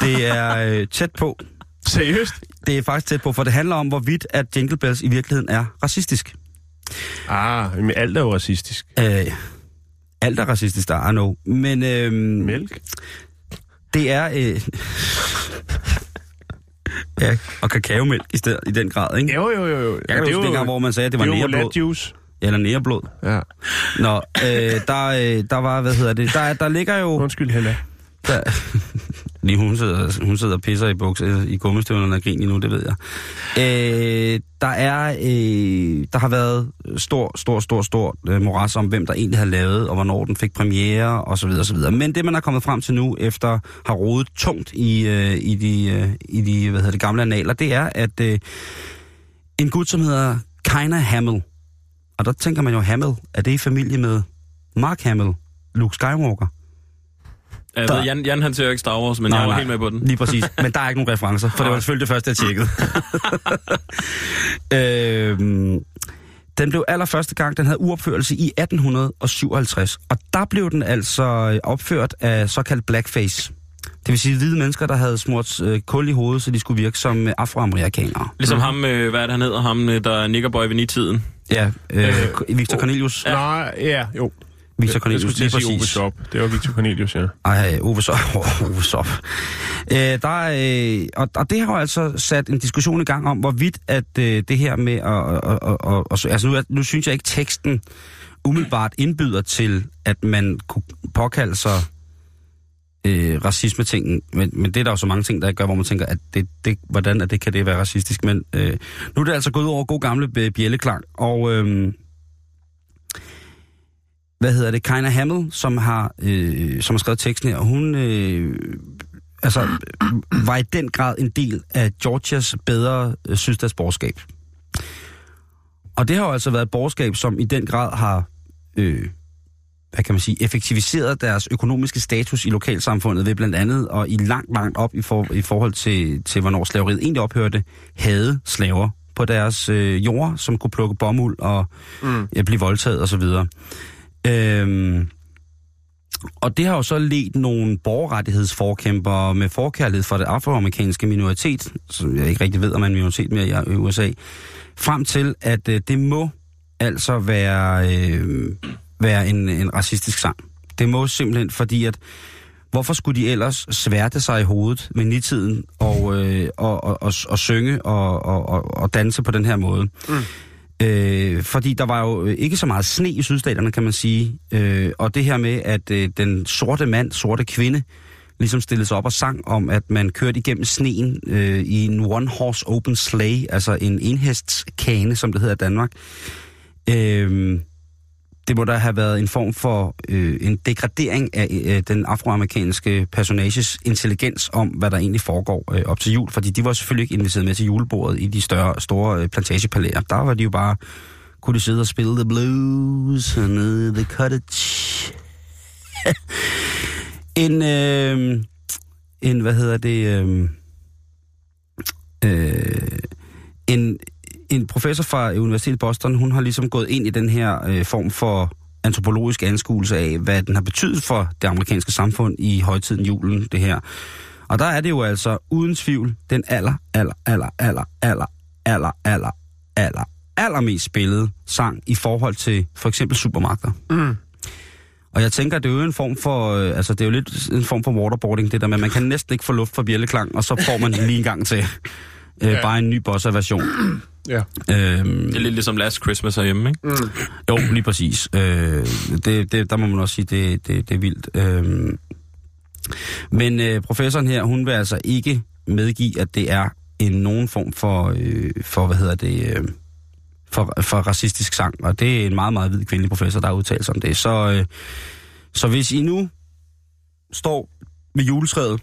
det er øh, tæt på. Seriøst? Det er faktisk tæt på, for det handler om, hvorvidt at Jingle Bells i virkeligheden er racistisk. Ah, men alt er jo racistisk. Øh, alt er racistisk, der I know. Men øhm, Mælk? Det er... Øh, ja, og kakaomælk i, stedet, i den grad, ikke? Jo, jo, jo. jo. Jeg kan huske dengang, hvor man sagde, at det var det jo næreblod. juice. Eller næreblod. Ja. Nå, øh, der, øh, der var, hvad hedder det, der, der ligger jo... Undskyld, Hella. Der, lige hun sidder, hun sidder og pisser i bukser øh, i gummistøvlerne og griner nu, det ved jeg. Øh, der er, øh, der har været stor, stor, stor, stor øh, moras om, hvem der egentlig har lavet, og hvornår den fik premiere, og så videre, og så videre. Men det, man er kommet frem til nu, efter har rodet tungt i, øh, i de, øh, i de hvad hedder det, gamle analer, det er, at øh, en gut, som hedder Kina Hamill, og der tænker man jo, Hamill, er det i familie med Mark Hamill, Luke Skywalker? Jeg Der- ved, Jan, Jan han ser jo ikke Star Wars, men Nej, jeg var nej. helt med på den. Lige præcis. Men der er ikke nogen referencer, for det var selvfølgelig det første, jeg tjekkede. øhm, den blev allerførste gang, den havde uopførelse i 1857. Og der blev den altså øh, opført af såkaldt blackface. Det vil sige hvide mennesker, der havde smurt øh, kul i hovedet, så de skulle virke som øh, afroamerikanere. Ligesom ham, øh, hvad er det, han hedder? Ham, øh, der er niggerboy ved nitiden. Ja, øh, Victor Cornelius. Ja. Nej, ja, jo. Victor Jeg Cornelius, skulle til lige sige Ove. Sop. Det var Victor Cornelius, ja. Ej, Ove Sop. Ove Sop. Øh, der er, øh, og, og det har jo altså sat en diskussion i gang om, hvorvidt at øh, det her med at... Og, og, og, og, altså nu, nu synes jeg ikke, teksten umiddelbart indbyder til, at man kunne påkalde sig øh, racisme-tingen, men, men det er der jo så mange ting, der gør, hvor man tænker, at det, det, hvordan at det, kan det være racistisk. Men øh, nu er det altså gået over god gamle bjælleklang, og øh, hvad hedder det, Kaina Hamill, som har, øh, som har skrevet teksten her, hun øh, altså, var i den grad en del af Georgias bedre øh, sydstatsborgerskab. Og det har jo altså været et borgerskab, som i den grad har øh, hvad kan man sige, effektiviseret deres økonomiske status i lokalsamfundet ved blandt andet, og i langt, langt op i, for, i forhold til, til, hvornår slaveriet egentlig ophørte, havde slaver på deres øh, jord, som kunne plukke bomuld og mm. ja, blive voldtaget osv. Øhm, og det har jo så ledt nogle borgerrettighedsforkæmpere med forkærlighed for det afroamerikanske minoritet, som jeg ikke rigtig ved, om man er minoritet mere i USA, frem til, at øh, det må altså være... Øh, være en, en racistisk sang. Det må simpelthen, fordi at hvorfor skulle de ellers sværte sig i hovedet med nitiden og, øh, og, og, og, og synge og, og, og danse på den her måde? Mm. Øh, fordi der var jo øh, ikke så meget sne i sydstaterne, kan man sige. Øh, og det her med, at øh, den sorte mand, sorte kvinde, ligesom stillede sig op og sang om, at man kørte igennem sneen øh, i en one-horse open sleigh, altså en enhestskane, som det hedder i Danmark. Øh, det må da have været en form for øh, en degradering af øh, den afroamerikanske personages intelligens om, hvad der egentlig foregår øh, op til jul. Fordi de var selvfølgelig ikke inviteret med til julebordet i de større, store øh, plantagepalæer. Der var de jo bare, kunne de sidde og spille the blues nede the cottage. en, øh, en, hvad hedder det, øh, øh, en, en professor fra Universitetet i Boston, hun har ligesom gået ind i den her øh, form for antropologisk anskuelse af, hvad den har betydet for det amerikanske samfund i højtiden julen, det her. Og der er det jo altså uden tvivl den aller, aller, aller, aller, aller, aller, aller, aller, allermest spillede sang i forhold til for eksempel supermarkeder. Mm. Og jeg tænker, det er jo en form for, øh, altså det er jo lidt en form for waterboarding, det der med, man kan næsten ikke få luft for bjælleklang, og så får man lige en gang til. Øh, ja. Bare en ny bossa-version. Ja. Øhm, det er lidt ligesom Last Christmas herhjemme, ikke? Mm. Jo, lige præcis. Øh, det, det, der må man også sige, det, det, det er vildt. Øh, men øh, professoren her, hun vil altså ikke medgive, at det er en nogen form for, øh, for hvad hedder det, øh, for, for racistisk sang. Og det er en meget, meget hvid kvindelig professor, der har udtalt sig om det. Så, øh, så hvis I nu står ved juletræet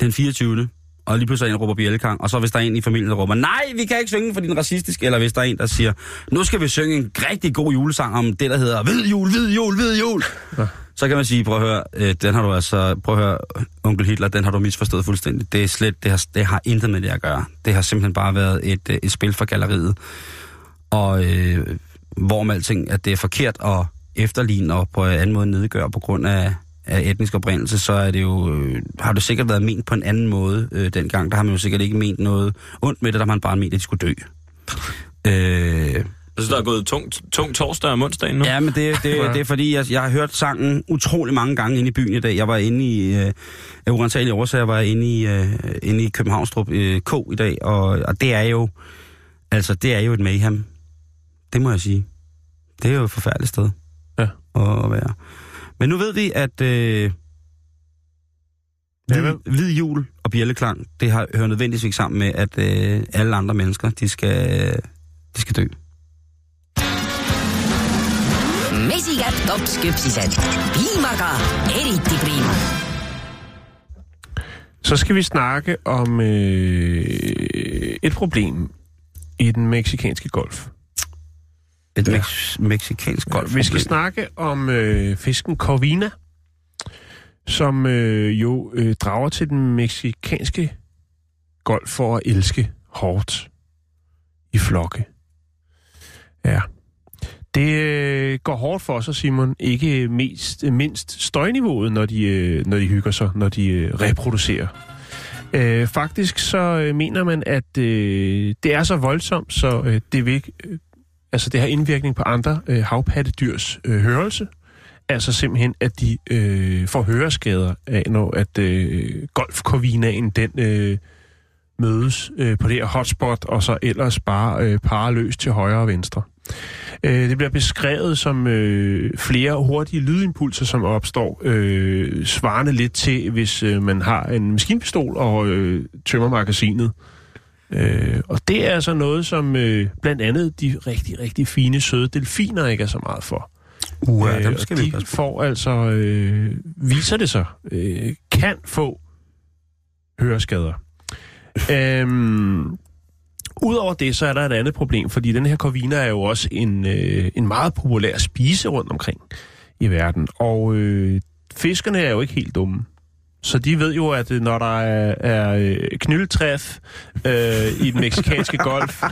den 24 og lige pludselig en råber bjællekang, og så hvis der er en i familien, der råber, nej, vi kan ikke synge, fordi den er racistisk, eller hvis der er en, der siger, nu skal vi synge en rigtig god julesang om det, der hedder hvid jul, hvid jul, hvid jul. Ja. Så kan man sige, prøv at høre, øh, den har du altså, prøv at høre, onkel Hitler, den har du misforstået fuldstændig. Det er slet, det har, det har intet med det at gøre. Det har simpelthen bare været et, øh, et spil for galleriet. Og øh, hvor med alting, at det er forkert at efterligne og på en anden måde nedgøre på grund af, af etnisk oprindelse, så er det jo, øh, har det sikkert været ment på en anden måde øh, dengang. Der har man jo sikkert ikke ment noget ondt med det, der har man bare ment, at de skulle dø. øh, jeg synes, der er gået tungt, tung torsdag om onsdagen nu. Ja, men det, det, det er fordi, jeg, jeg har hørt sangen utrolig mange gange inde i byen i dag. Jeg var inde i, øh, af urensagelige årsager, var jeg inde i, øh, inde i Københavnstrup øh, K i dag, og, og det er jo, altså det er jo et mayhem. Det må jeg sige. Det er jo et forfærdeligt sted ja. at være. Men nu ved vi, at øh, hvid, hvid jul og bjælleklang, det har, hører nødvendigvis sammen med, at øh, alle andre mennesker, de skal, de skal dø. mesikad topsküpsised, piimaga eriti priima. Så skal vi snakke om øh, et problem i den meksikanske golf. Et ja. mex- meksikansk golf. Vi skal snakke om øh, fisken Corvina, som øh, jo øh, drager til den meksikanske golf for at elske hårdt i flokke. Ja. Det øh, går hårdt for os, Simon. Ikke mest, mindst støjniveauet, når de, øh, når de hygger sig, når de øh, reproducerer. Øh, faktisk så øh, mener man, at øh, det er så voldsomt, så øh, det vil øh, Altså det har indvirkning på andre øh, havpattedyrs øh, hørelse. Altså simpelthen, at de øh, får høreskader af, når at øh, golfkorvinaen den øh, mødes øh, på det her hotspot, og så ellers bare øh, paraløst løs til højre og venstre. Øh, det bliver beskrevet som øh, flere hurtige lydimpulser, som opstår, øh, svarende lidt til, hvis øh, man har en maskinpistol og øh, tømmer magasinet. Øh, og det er altså noget, som øh, blandt andet de rigtig, rigtig fine, søde delfiner ikke er så meget for. Uh, ja, dem og skal vi de passe på. får altså, øh, viser det sig, øh, kan få høreskader. øhm, Udover det, så er der et andet problem, fordi den her corvina er jo også en, øh, en meget populær spise rundt omkring i verden. Og øh, fiskerne er jo ikke helt dumme. Så de ved jo, at øh, når der er, er øh, knyldtræf øh, i den meksikanske golf,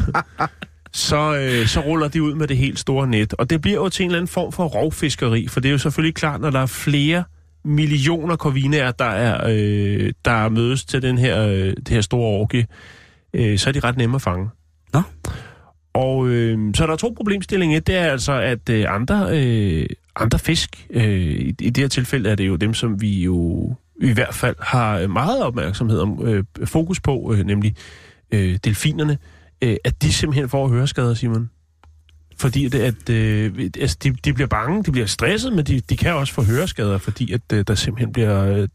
så, øh, så ruller de ud med det helt store net. Og det bliver jo til en eller anden form for rovfiskeri, for det er jo selvfølgelig klart, når der er flere millioner corvinaer, der er øh, der mødes til den her, øh, det her store orgie, øh, så er de ret nemme at fange. Nå. Og øh, så er der to problemstillinger. Et, det er altså, at øh, andre, øh, andre fisk, øh, i, i det her tilfælde er det jo dem, som vi jo i hvert fald har øh, meget opmærksomhed om, øh, fokus på, øh, nemlig øh, delfinerne, øh, at de simpelthen får høreskader, Simon. Fordi det, at, øh, altså, de, de bliver bange, de bliver stresset, men de, de kan også få høreskader, fordi at, øh, der simpelthen bliver øh,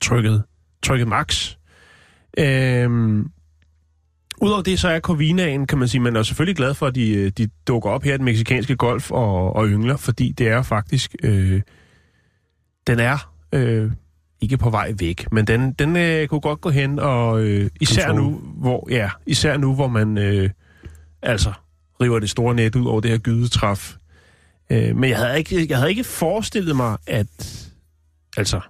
trykket, trykket max. Øh, Udover det, så er Corvinaen, kan man sige, man er selvfølgelig glad for, at de, øh, de dukker op her i den meksikanske golf og, og yngler, fordi det er faktisk, øh, den er øh, ikke på vej væk, men den, den øh, kunne godt gå hen, og øh, især Control. nu, hvor, ja, især nu, hvor man øh, altså river det store net ud over det her gydetræf. Øh, men jeg havde, ikke, jeg havde ikke forestillet mig, at altså,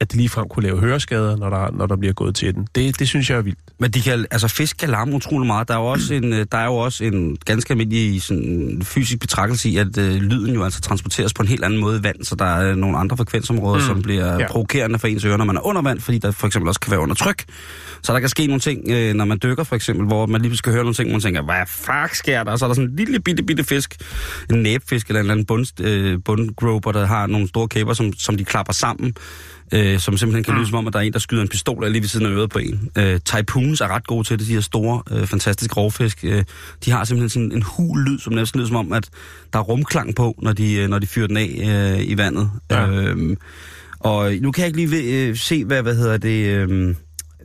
at det ligefrem kunne lave høreskader, når der, når der bliver gået til den. Det, det synes jeg er vildt. Men de kan, altså fisk kan larme utrolig meget. Der er jo også en, øh, der er jo også en ganske almindelig sådan, fysisk betragtelse i, at øh, lyden jo altså transporteres på en helt anden måde i vand, så der er nogle andre frekvensområder, mm. som bliver Ja. provokerende for ens ører, når man er under vand, fordi der for eksempel også kan være under tryk. Så der kan ske nogle ting, øh, når man dykker for eksempel, hvor man lige skal høre nogle ting, hvor man tænker, hvad fuck sker der? Og så er der sådan en lille bitte, bitte fisk, en næbfisk eller en eller anden bund, øh, bundgroper, der har nogle store kæber, som, som de klapper sammen, øh, som simpelthen kan lyde som om, at der er en, der skyder en pistol lige ved siden af øret på en. Øh, typhoons er ret gode til det, de her store, øh, fantastiske rovfisk. Øh, de har simpelthen sådan en hul lyd, som næsten lyder som om, at der er rumklang på, når de, øh, når de fyrer den af øh, i vandet. Ja. Øh, og nu kan jeg ikke lige øh, se, hvad, hvad hedder det... Øh,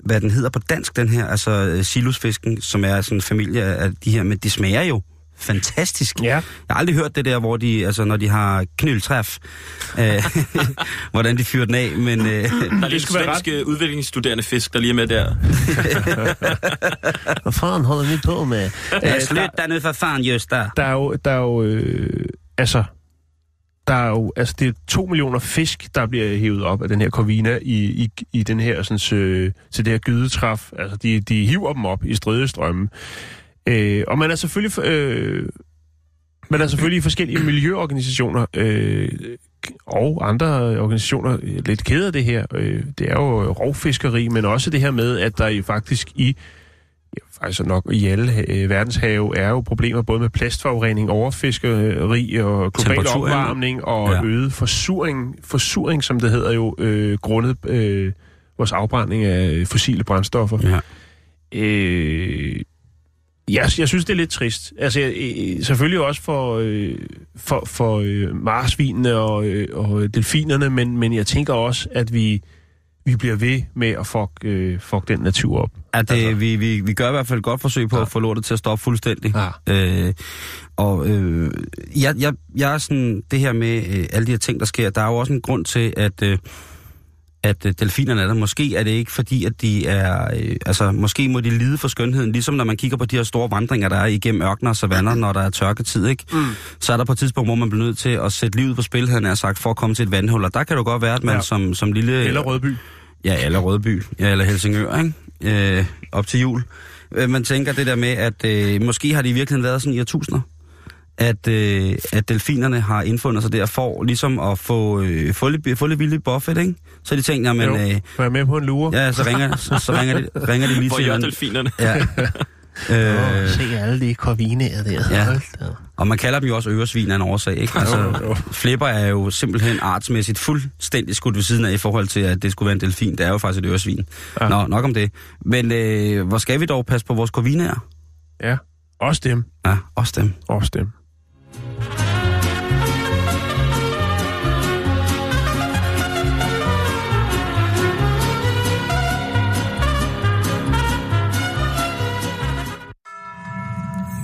hvad den hedder på dansk, den her, altså øh, silusfisken, som er sådan en familie af de her, men de smager jo fantastisk. Ja. Jeg har aldrig hørt det der, hvor de, altså når de har knyltræf, øh, hvordan de fyrer den af, men øh, Der er lidt svensk ret... udviklingsstuderende fisk, der lige er med der. Hvad fanden holder vi på med? øh, slut dernede for fanden, just der. der er jo, der er jo øh, altså, der er jo, altså det er to millioner fisk, der bliver hævet op af den her corvina i, i, i den her, sådan, øh, til det her gydetræf. Altså, de, de hiver dem op i stridestrømme. Øh, og man er selvfølgelig, øh, man er selvfølgelig i forskellige miljøorganisationer øh, og andre organisationer lidt ked af det her. Øh, det er jo rovfiskeri, men også det her med, at der jo faktisk i ja, faktisk nok i alle øh, verdenshave er jo problemer både med plastforurening, overfiskeri og global opvarmning og ja. øget forsuring, forsuring, som det hedder jo, øh, grundet øh, vores afbrænding af fossile brændstoffer. Ja. Øh, jeg, jeg synes, det er lidt trist. Altså, jeg, øh, selvfølgelig også for, øh, for, for øh, marsvinene og, øh, og delfinerne, men, men jeg tænker også, at vi, vi bliver ved med at fuck, øh, fuck den natur op. At det, altså. vi, vi, vi gør i hvert fald et godt forsøg på ja. at få lortet til at stoppe fuldstændig. Ja. Øh, og øh, jeg, jeg, jeg er sådan, det her med øh, alle de her ting, der sker, der er jo også en grund til, at, øh, at øh, delfinerne er der. Måske er det ikke fordi, at de er, øh, altså måske må de lide for skønheden, ligesom når man kigger på de her store vandringer, der er igennem ørkener og savanner, når der er tørketid, ikke? Mm. Så er der på et tidspunkt, hvor man bliver nødt til at sætte livet på spil, han sagt, for at komme til et vandhul. Og der kan det jo godt være, at man Ja. som, som lille... Eller Rødby. Ja, eller Rødby, ja, eller Helsingør, ikke? Øh, op til jul. Øh, Man tænker det der med, at øh, måske har det i virkeligheden været sådan i årtusinder, at, øh, at delfinerne har indfundet sig der for ligesom at få, øh, få, lidt, få lidt vildt buffet, ikke? Så de tænkte, jamen, Jo, øh, Vær med på en lure. ja, så ringer, så, så ringer, de, ringer de lige Hvor til... en- delfinerne? Ja. øh, Se alle de korvineer der. Ja. Og man kalder dem jo også øresvin af en årsag, ikke? Altså, Jo, jo. flipper er jo simpelthen artsmæssigt fuldstændig skudt ved siden af i forhold til, at det skulle være en delfin. Det er jo faktisk et øresvin. Ja. Nå, nok om det. Men øh, hvor skal vi dog passe på vores korvinaer? Ja. Også dem. Ja, også dem. Også dem.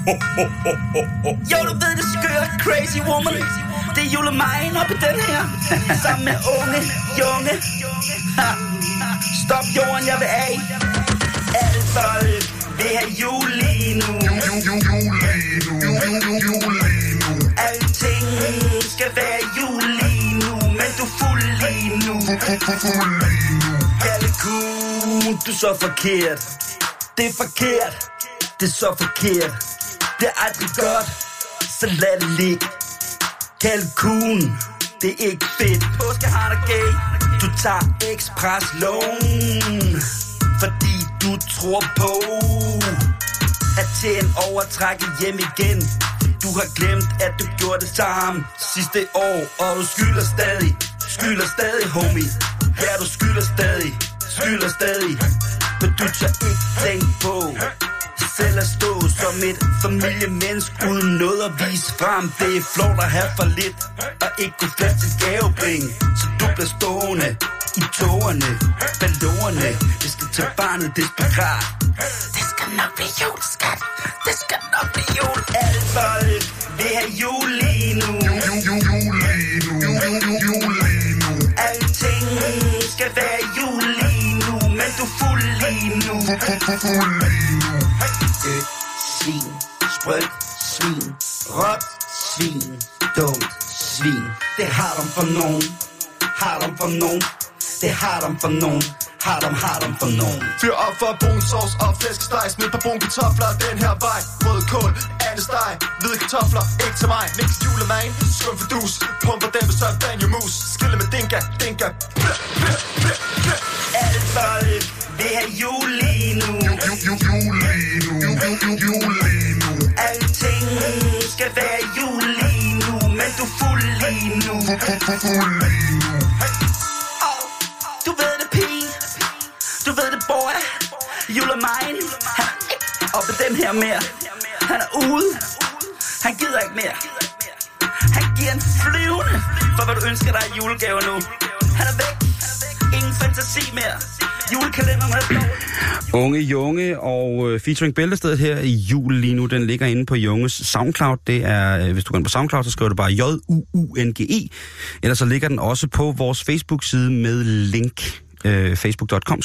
Jo, du ved det skøre, crazy woman. Det er julemajn op i den her. Sammen med unge, junge. Ha. Stop jorden, jeg vil af. Alle folk vil have jul lige nu. Alting skal være jul lige nu. Men du er fuld lige nu. Kalekun, du er så forkert. Det er forkert. Det er så forkert. Det er aldrig godt, så lad det ligge. Kalkun, det er ikke fedt. Påske har dig gay. Du tager express loan, fordi du tror på at tjene overtrækket hjem igen. Du har glemt, at du gjorde det samme sidste år, og du skylder stadig, skylder stadig, homie. Ja, du skylder stadig, skylder stadig, men du tager ikke tænkt på selv at stå som et familiemenneske uden noget at vise frem. Det er flot at have for lidt og ikke kunne fast til gavepenge. Så du bliver stående i tårerne, ballonerne. Det skal til barnet desperat. Det skal nok blive jul, skat. Det skal nok blive jul. Alle folk vil have jul lige nu. Alting skal være jul lige nu, men du er fuld lige nu. Øh, svin, sprødt, svin, råt, svin, dumt, svin. Det har de for nogen, har de for nogen, det har de for nogen. Har dem, har dem for nogen. Fyr op for brun sovs og flæskesteg Smid på brun kartofler den her vej Rød kål, andet steg, hvide kartofler Ikke til mig, Nix julemand Skum for dus, pumper dem så banjo mus Skille med dinka, dinka Blø, blø, blø, nu. Du ved det, pige. Du ved det, boy. Jule mine. Han er ikke oppe den her mere. Han er ude. Han gider ikke mere. Han giver en flyvende for, hvad du ønsker dig i julegave nu. Han er væk. Ingen fantasi mere. Julekalenderen er blå. Unge Junge og øh, featuring Bæltestedet her i jul lige nu, den ligger inde på Junges SoundCloud. Det er, øh, hvis du går ind på SoundCloud, så skriver du bare J-U-U-N-G-E. Ellers så ligger den også på vores Facebook-side med link øh, facebook.com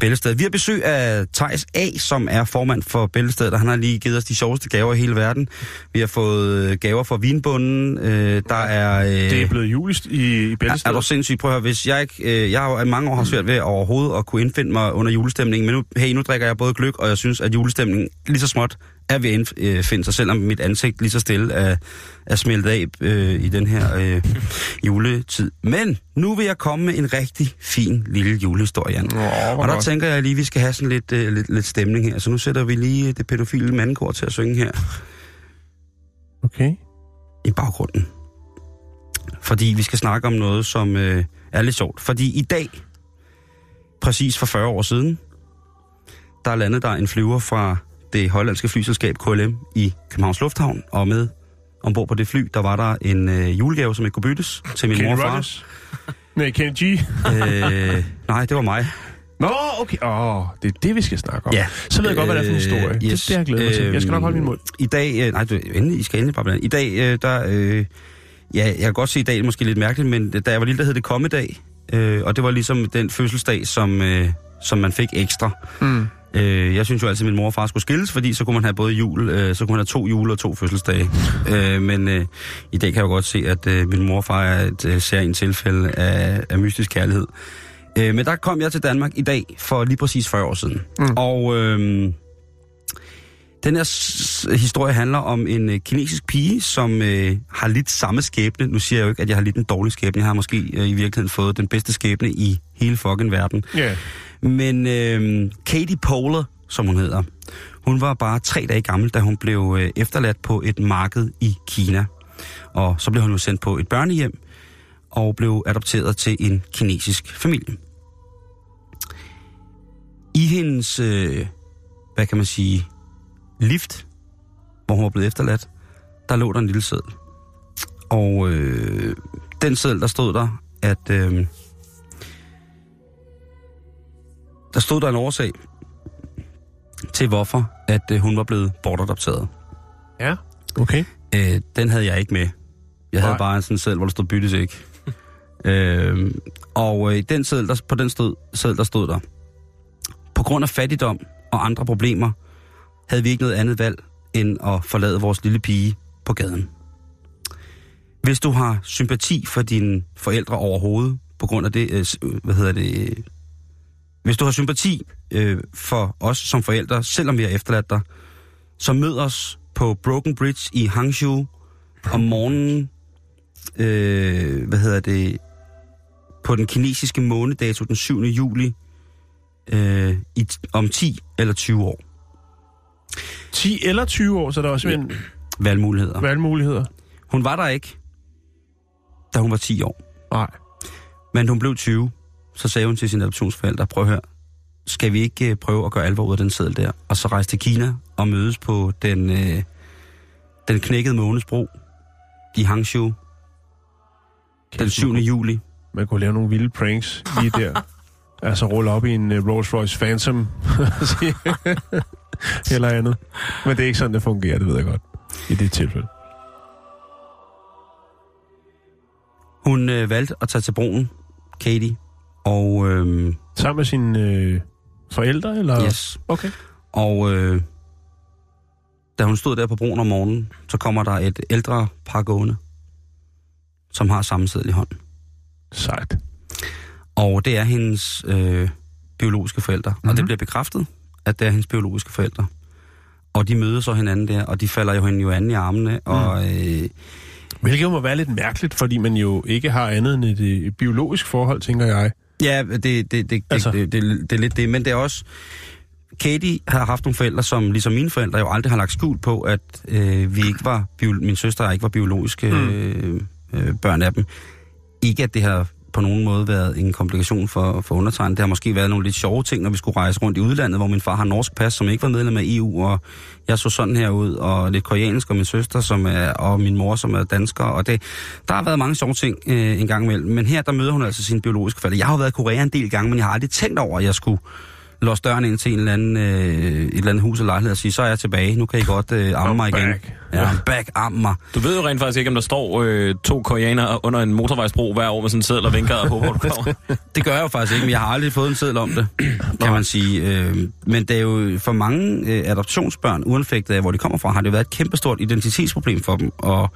Bæltestedet. Vi har besøg af Tejs A, som er formand for Bæltestedet, og han har lige givet os de sjoveste gaver i hele verden. Vi har fået øh, gaver fra Vinbunden. Øh, der er... Øh, Det er blevet jul i, i er, Bæltestedet. er du sindssygt? Prøv at høre, hvis jeg ikke... Øh, jeg har i mange år har svært ved overhovedet at kunne indfinde mig under julestemningen, men nu, hey, nu drikker jeg både gløk, og jeg synes, at julestemningen lige så småt er ved at indfinde sig, selvom mit ansigt lige så stille er, er smeltet af øh, i den her øh, juletid. Men nu vil jeg komme med en rigtig fin lille julehistorie, Jan. hvor og der godt. tænker jeg lige, at vi skal have sådan lidt, øh, lidt, lidt stemning her. Så nu sætter vi lige det pædofile mandekor til at synge her Okay. i baggrunden. Fordi vi skal snakke om noget, som øh, er lidt sjovt. Fordi i dag, præcis for 40 år siden, der landede der en flyver fra det hollandske flyselskab KLM i Københavns Lufthavn, og med ombord på det fly, der var der en øh, julegave, som ikke kunne byttes til min Kenny mor og far. Nej, Kenny G. Øh, nej, det var mig. Nå, okay. Åh, oh, det er det, vi skal snakke om. Ja. Så ved jeg godt, hvad det er for en historie. Øh, Det, det har jeg glædet mig til. Jeg skal nok holde min mund. I dag, øh, nej, du, endelig, I skal endelig bare blande. I dag, øh, der, øh, ja, jeg kan godt se, i dag er måske lidt mærkeligt, men da jeg var lille, der hed det kommedag, øh, og det var ligesom den fødselsdag, som, øh, som man fik ekstra. Mm. Øh, jeg synes jo altid, at min mor og far skulle skilles, fordi så kunne man have både jul, øh, så kunne man have to jule og to fødselsdage. øh, men øh, i dag kan jeg jo godt se, at øh, min mor og far er et øh, særligt tilfælde af, af mystisk kærlighed. Øh, men der kom jeg til Danmark i dag for lige præcis 40 år siden. Mm. Og øh, den her historie handler om en øh, kinesisk pige, som øh, har lidt samme skæbne. Nu siger jeg jo ikke, at jeg har lidt en dårlig skæbne. Jeg har måske øh, i virkeligheden fået den bedste skæbne i hele fucking verden. Ja. Men øh, Katie Poehler, som hun hedder, hun var bare tre dage gammel, da hun blev øh, efterladt på et marked i Kina. Og så blev hun jo sendt på et børnehjem og blev adopteret til en kinesisk familie. I hendes, øh, hvad kan man sige, lift hvor hun var blevet efterladt, der lå der en lille seddel. Og øh, den seddel, der stod der, at øh, der stod der en årsag til, hvorfor at øh, hun var blevet bortadopteret. Ja, okay. Øh, den havde jeg ikke med. Jeg havde Nej. bare sådan en seddel, hvor der stod byttes ikke. øh, og øh, den seddel, der, på den stod, seddel, der stod der, på grund af fattigdom og andre problemer, havde vi ikke noget andet valg, end at forlade vores lille pige på gaden. Hvis du har sympati for dine forældre overhovedet, på grund af det, øh, øh, hvad hedder det, øh, hvis du har sympati øh, for os som forældre, selvom vi har efterladt dig, så mød os på Broken Bridge i Hangzhou om morgenen, øh, hvad hedder det, på den kinesiske månedato den 7. juli øh, i, om 10 eller 20 år. 10 eller 20 år, så er der også en Valgmuligheder. valgmuligheder. Hun var der ikke, da hun var 10 år. Nej. Men hun blev 20. Så sagde hun til sine adoptionsforældre, prøv at høre, skal vi ikke øh, prøve at gøre alvor ud af den seddel der? Og så rejse til Kina og mødes på den, øh, den knækkede månesbro i Hangzhou den 7. juli. Man kunne lave nogle vilde pranks lige der. altså rulle op i en uh, Rolls Royce Phantom. eller andet. Men det er ikke sådan, det fungerer, det ved jeg godt. I det tilfælde. Hun øh, valgte at tage til broen, Katie, og, øh, Sammen med sine øh, forældre, eller? yes, Okay. og øh, da hun stod der på broen om morgenen, så kommer der et ældre par gående, som har samme seddel i hånden. Sejt. Og det er hendes øh, biologiske forældre. Mm-hmm. Og det bliver bekræftet, at det er hendes biologiske forældre. Og de møder så hinanden der, og de falder jo hende jo anden i armene. Mm. Og øh, Hvilket må være lidt mærkeligt, fordi man jo ikke har andet end et, øh, et biologisk forhold, tænker jeg. Ja, det, det, det, det, Altså. det, det, det, det er lidt det. Men det er også... Katie har haft nogle forældre, som ligesom mine forældre jo aldrig har lagt skjul på, at øh, vi ikke var, bio, min søster ikke var biologiske øh, øh, børn af dem. Ikke at det har på nogen måde været en komplikation for, for undertegnet. Det har måske været nogle lidt sjove ting, når vi skulle rejse rundt i udlandet, hvor min far har norsk pas, som ikke var medlem af EU, og jeg så sådan her ud, og lidt koreansk, og min søster, som er, og min mor, som er dansker, og det, der har været mange sjove ting øh, en gang imellem. Men her, der møder hun altså sin biologiske forældre. Jeg har jo været i Korea en del gange, men jeg har aldrig tænkt over, at jeg skulle låse døren ind til en eller anden, øh, et eller andet hus eller lejlighed og sige, så er jeg tilbage, nu kan I godt øh, amme I'm mig igen. back. Ja, I'm back, amme mig. Du ved jo rent faktisk ikke, om der står øh, to koreanere under en motorvejsbro hver år med sådan en seddel og vinker og håber, du kommer. Det gør jeg jo faktisk ikke, men jeg har aldrig fået en seddel om det, kan man sige. Øh, men det er jo for mange øh, adoptionsbørn, uanfægtet af hvor de kommer fra, har det jo været et kæmpestort identitetsproblem for dem. Og,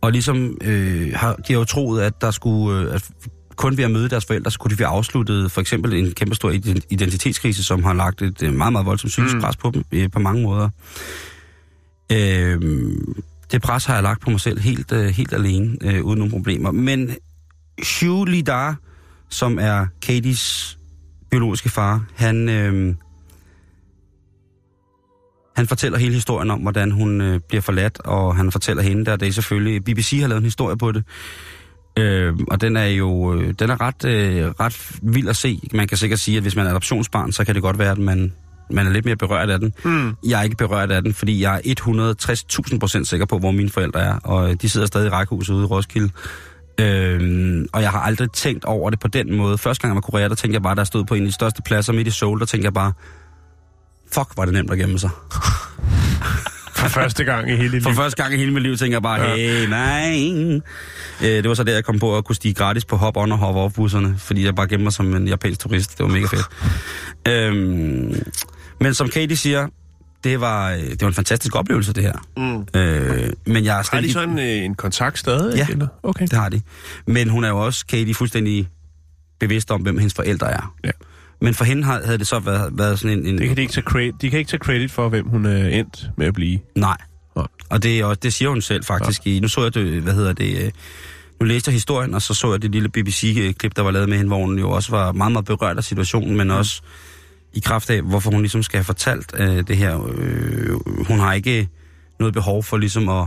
og ligesom øh, har, de har jo troet, at der skulle... Øh, at kun ved at møde deres forældre, så kunne de blive afsluttet for eksempel en kæmpestor ident- identitetskrise, som har lagt et øh, meget, meget voldsomt psykisk pres på dem øh, på mange måder. Øh, det pres har jeg lagt på mig selv helt, øh, helt alene, øh, uden nogen problemer. Men Shu Lidar, som er Katies biologiske far, han, øh, han fortæller hele historien om, hvordan hun øh, bliver forladt, og han fortæller hende der, det er selvfølgelig, BBC har lavet en historie på det, øh, og den er jo øh, den er ret, øh, ret vild at se. Man kan sikkert sige, at hvis man er adoptionsbarn, så kan det godt være, at man, man er lidt mere berørt af den. Mm. Jeg er ikke berørt af den, fordi jeg er 160.000 procent sikker på, hvor mine forældre er, og øh, de sidder stadig i rækkehuset ude i Roskilde. Øhm, og jeg har aldrig tænkt over det på den måde. Første gang jeg var Korea, der tænkte jeg bare, der stod på en af de største pladser midt i Seoul, der tænkte jeg bare, fuck, var det nemt at gemme sig. For første gang i hele dit For liv. første gang i hele mit liv tænker jeg bare, hey man. Øh, det var så der, jeg kom på at kunne stige gratis på hop on og hop off busserne, fordi jeg bare gemte mig som en japansk turist. Det var mega fedt. øhm, men som Katie siger, det var, øh, det var en fantastisk oplevelse, det her. Mm. Øh, men jeg er Har de ikke... sådan øh, en kontakt stadig? Ja. Eller? Okay. Det har de. Men hun er jo også, Katie, fuldstændig bevidst om, hvem hendes forældre er. Ja. Men for hende havde det så været, været sådan en... en Det kan de, ikke tage credit, de kan ikke tage credit for, hvem hun er endt med at blive. Nej. Nej. Og det, er også, det siger hun selv faktisk. I, nu så jeg det, hvad hedder det... øh, Nu læste jeg historien, og så så jeg det lille BBC-klip, der var lavet med hende, hvor hun jo også var meget, meget berørt af situationen, men også i kraft af, hvorfor hun ligesom skal have fortalt øh, det her. Øh, hun har ikke noget behov for ligesom at,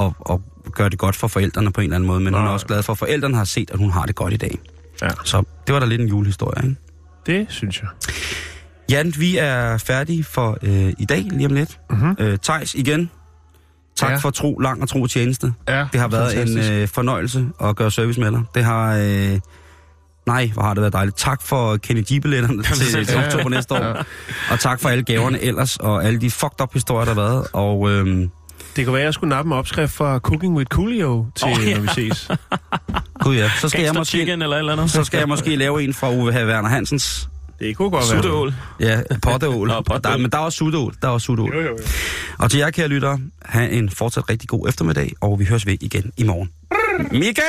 at, at gøre det godt for forældrene på en eller anden måde, men hun er Nej. også glad for, at forældrene har set, at hun har det godt i dag. Ja. Så det var da lidt en julehistorie, ikke? Det synes jeg. Jan, vi er færdige for øh, i dag, lige om lidt. Mhm. Øh, Tejs, igen. Tak Ja. ja. for tro, lang og tro tjeneste. Ja, Det har været fantastisk. en øh, fornøjelse at gøre service med dig. Det har... Øh, nej, hvor har det været dejligt. Tak for Kenny G-billetterne til, til Ja. oktober næste år. Og tak for alle gaverne ellers, og alle de fucked up historier, der har været. Og øhm, Det kunne være, at jeg skulle nappe en opskrift fra Cooking with Coolio til, oh, ja. når vi ses. gud ja, så skal, jeg måske, chicken eller et eller andet. så skal jeg måske lave en fra Uwe. Werner Hansens. Det kunne godt være. Sutteål. Ja, potteål. Nå, potteål. Der, men der er også sutteål. Der er også sutteål. Jo, jo, jo. Og til jer, kære lyttere, have en fortsat rigtig god eftermiddag, og vi høres ved igen i morgen. Mika!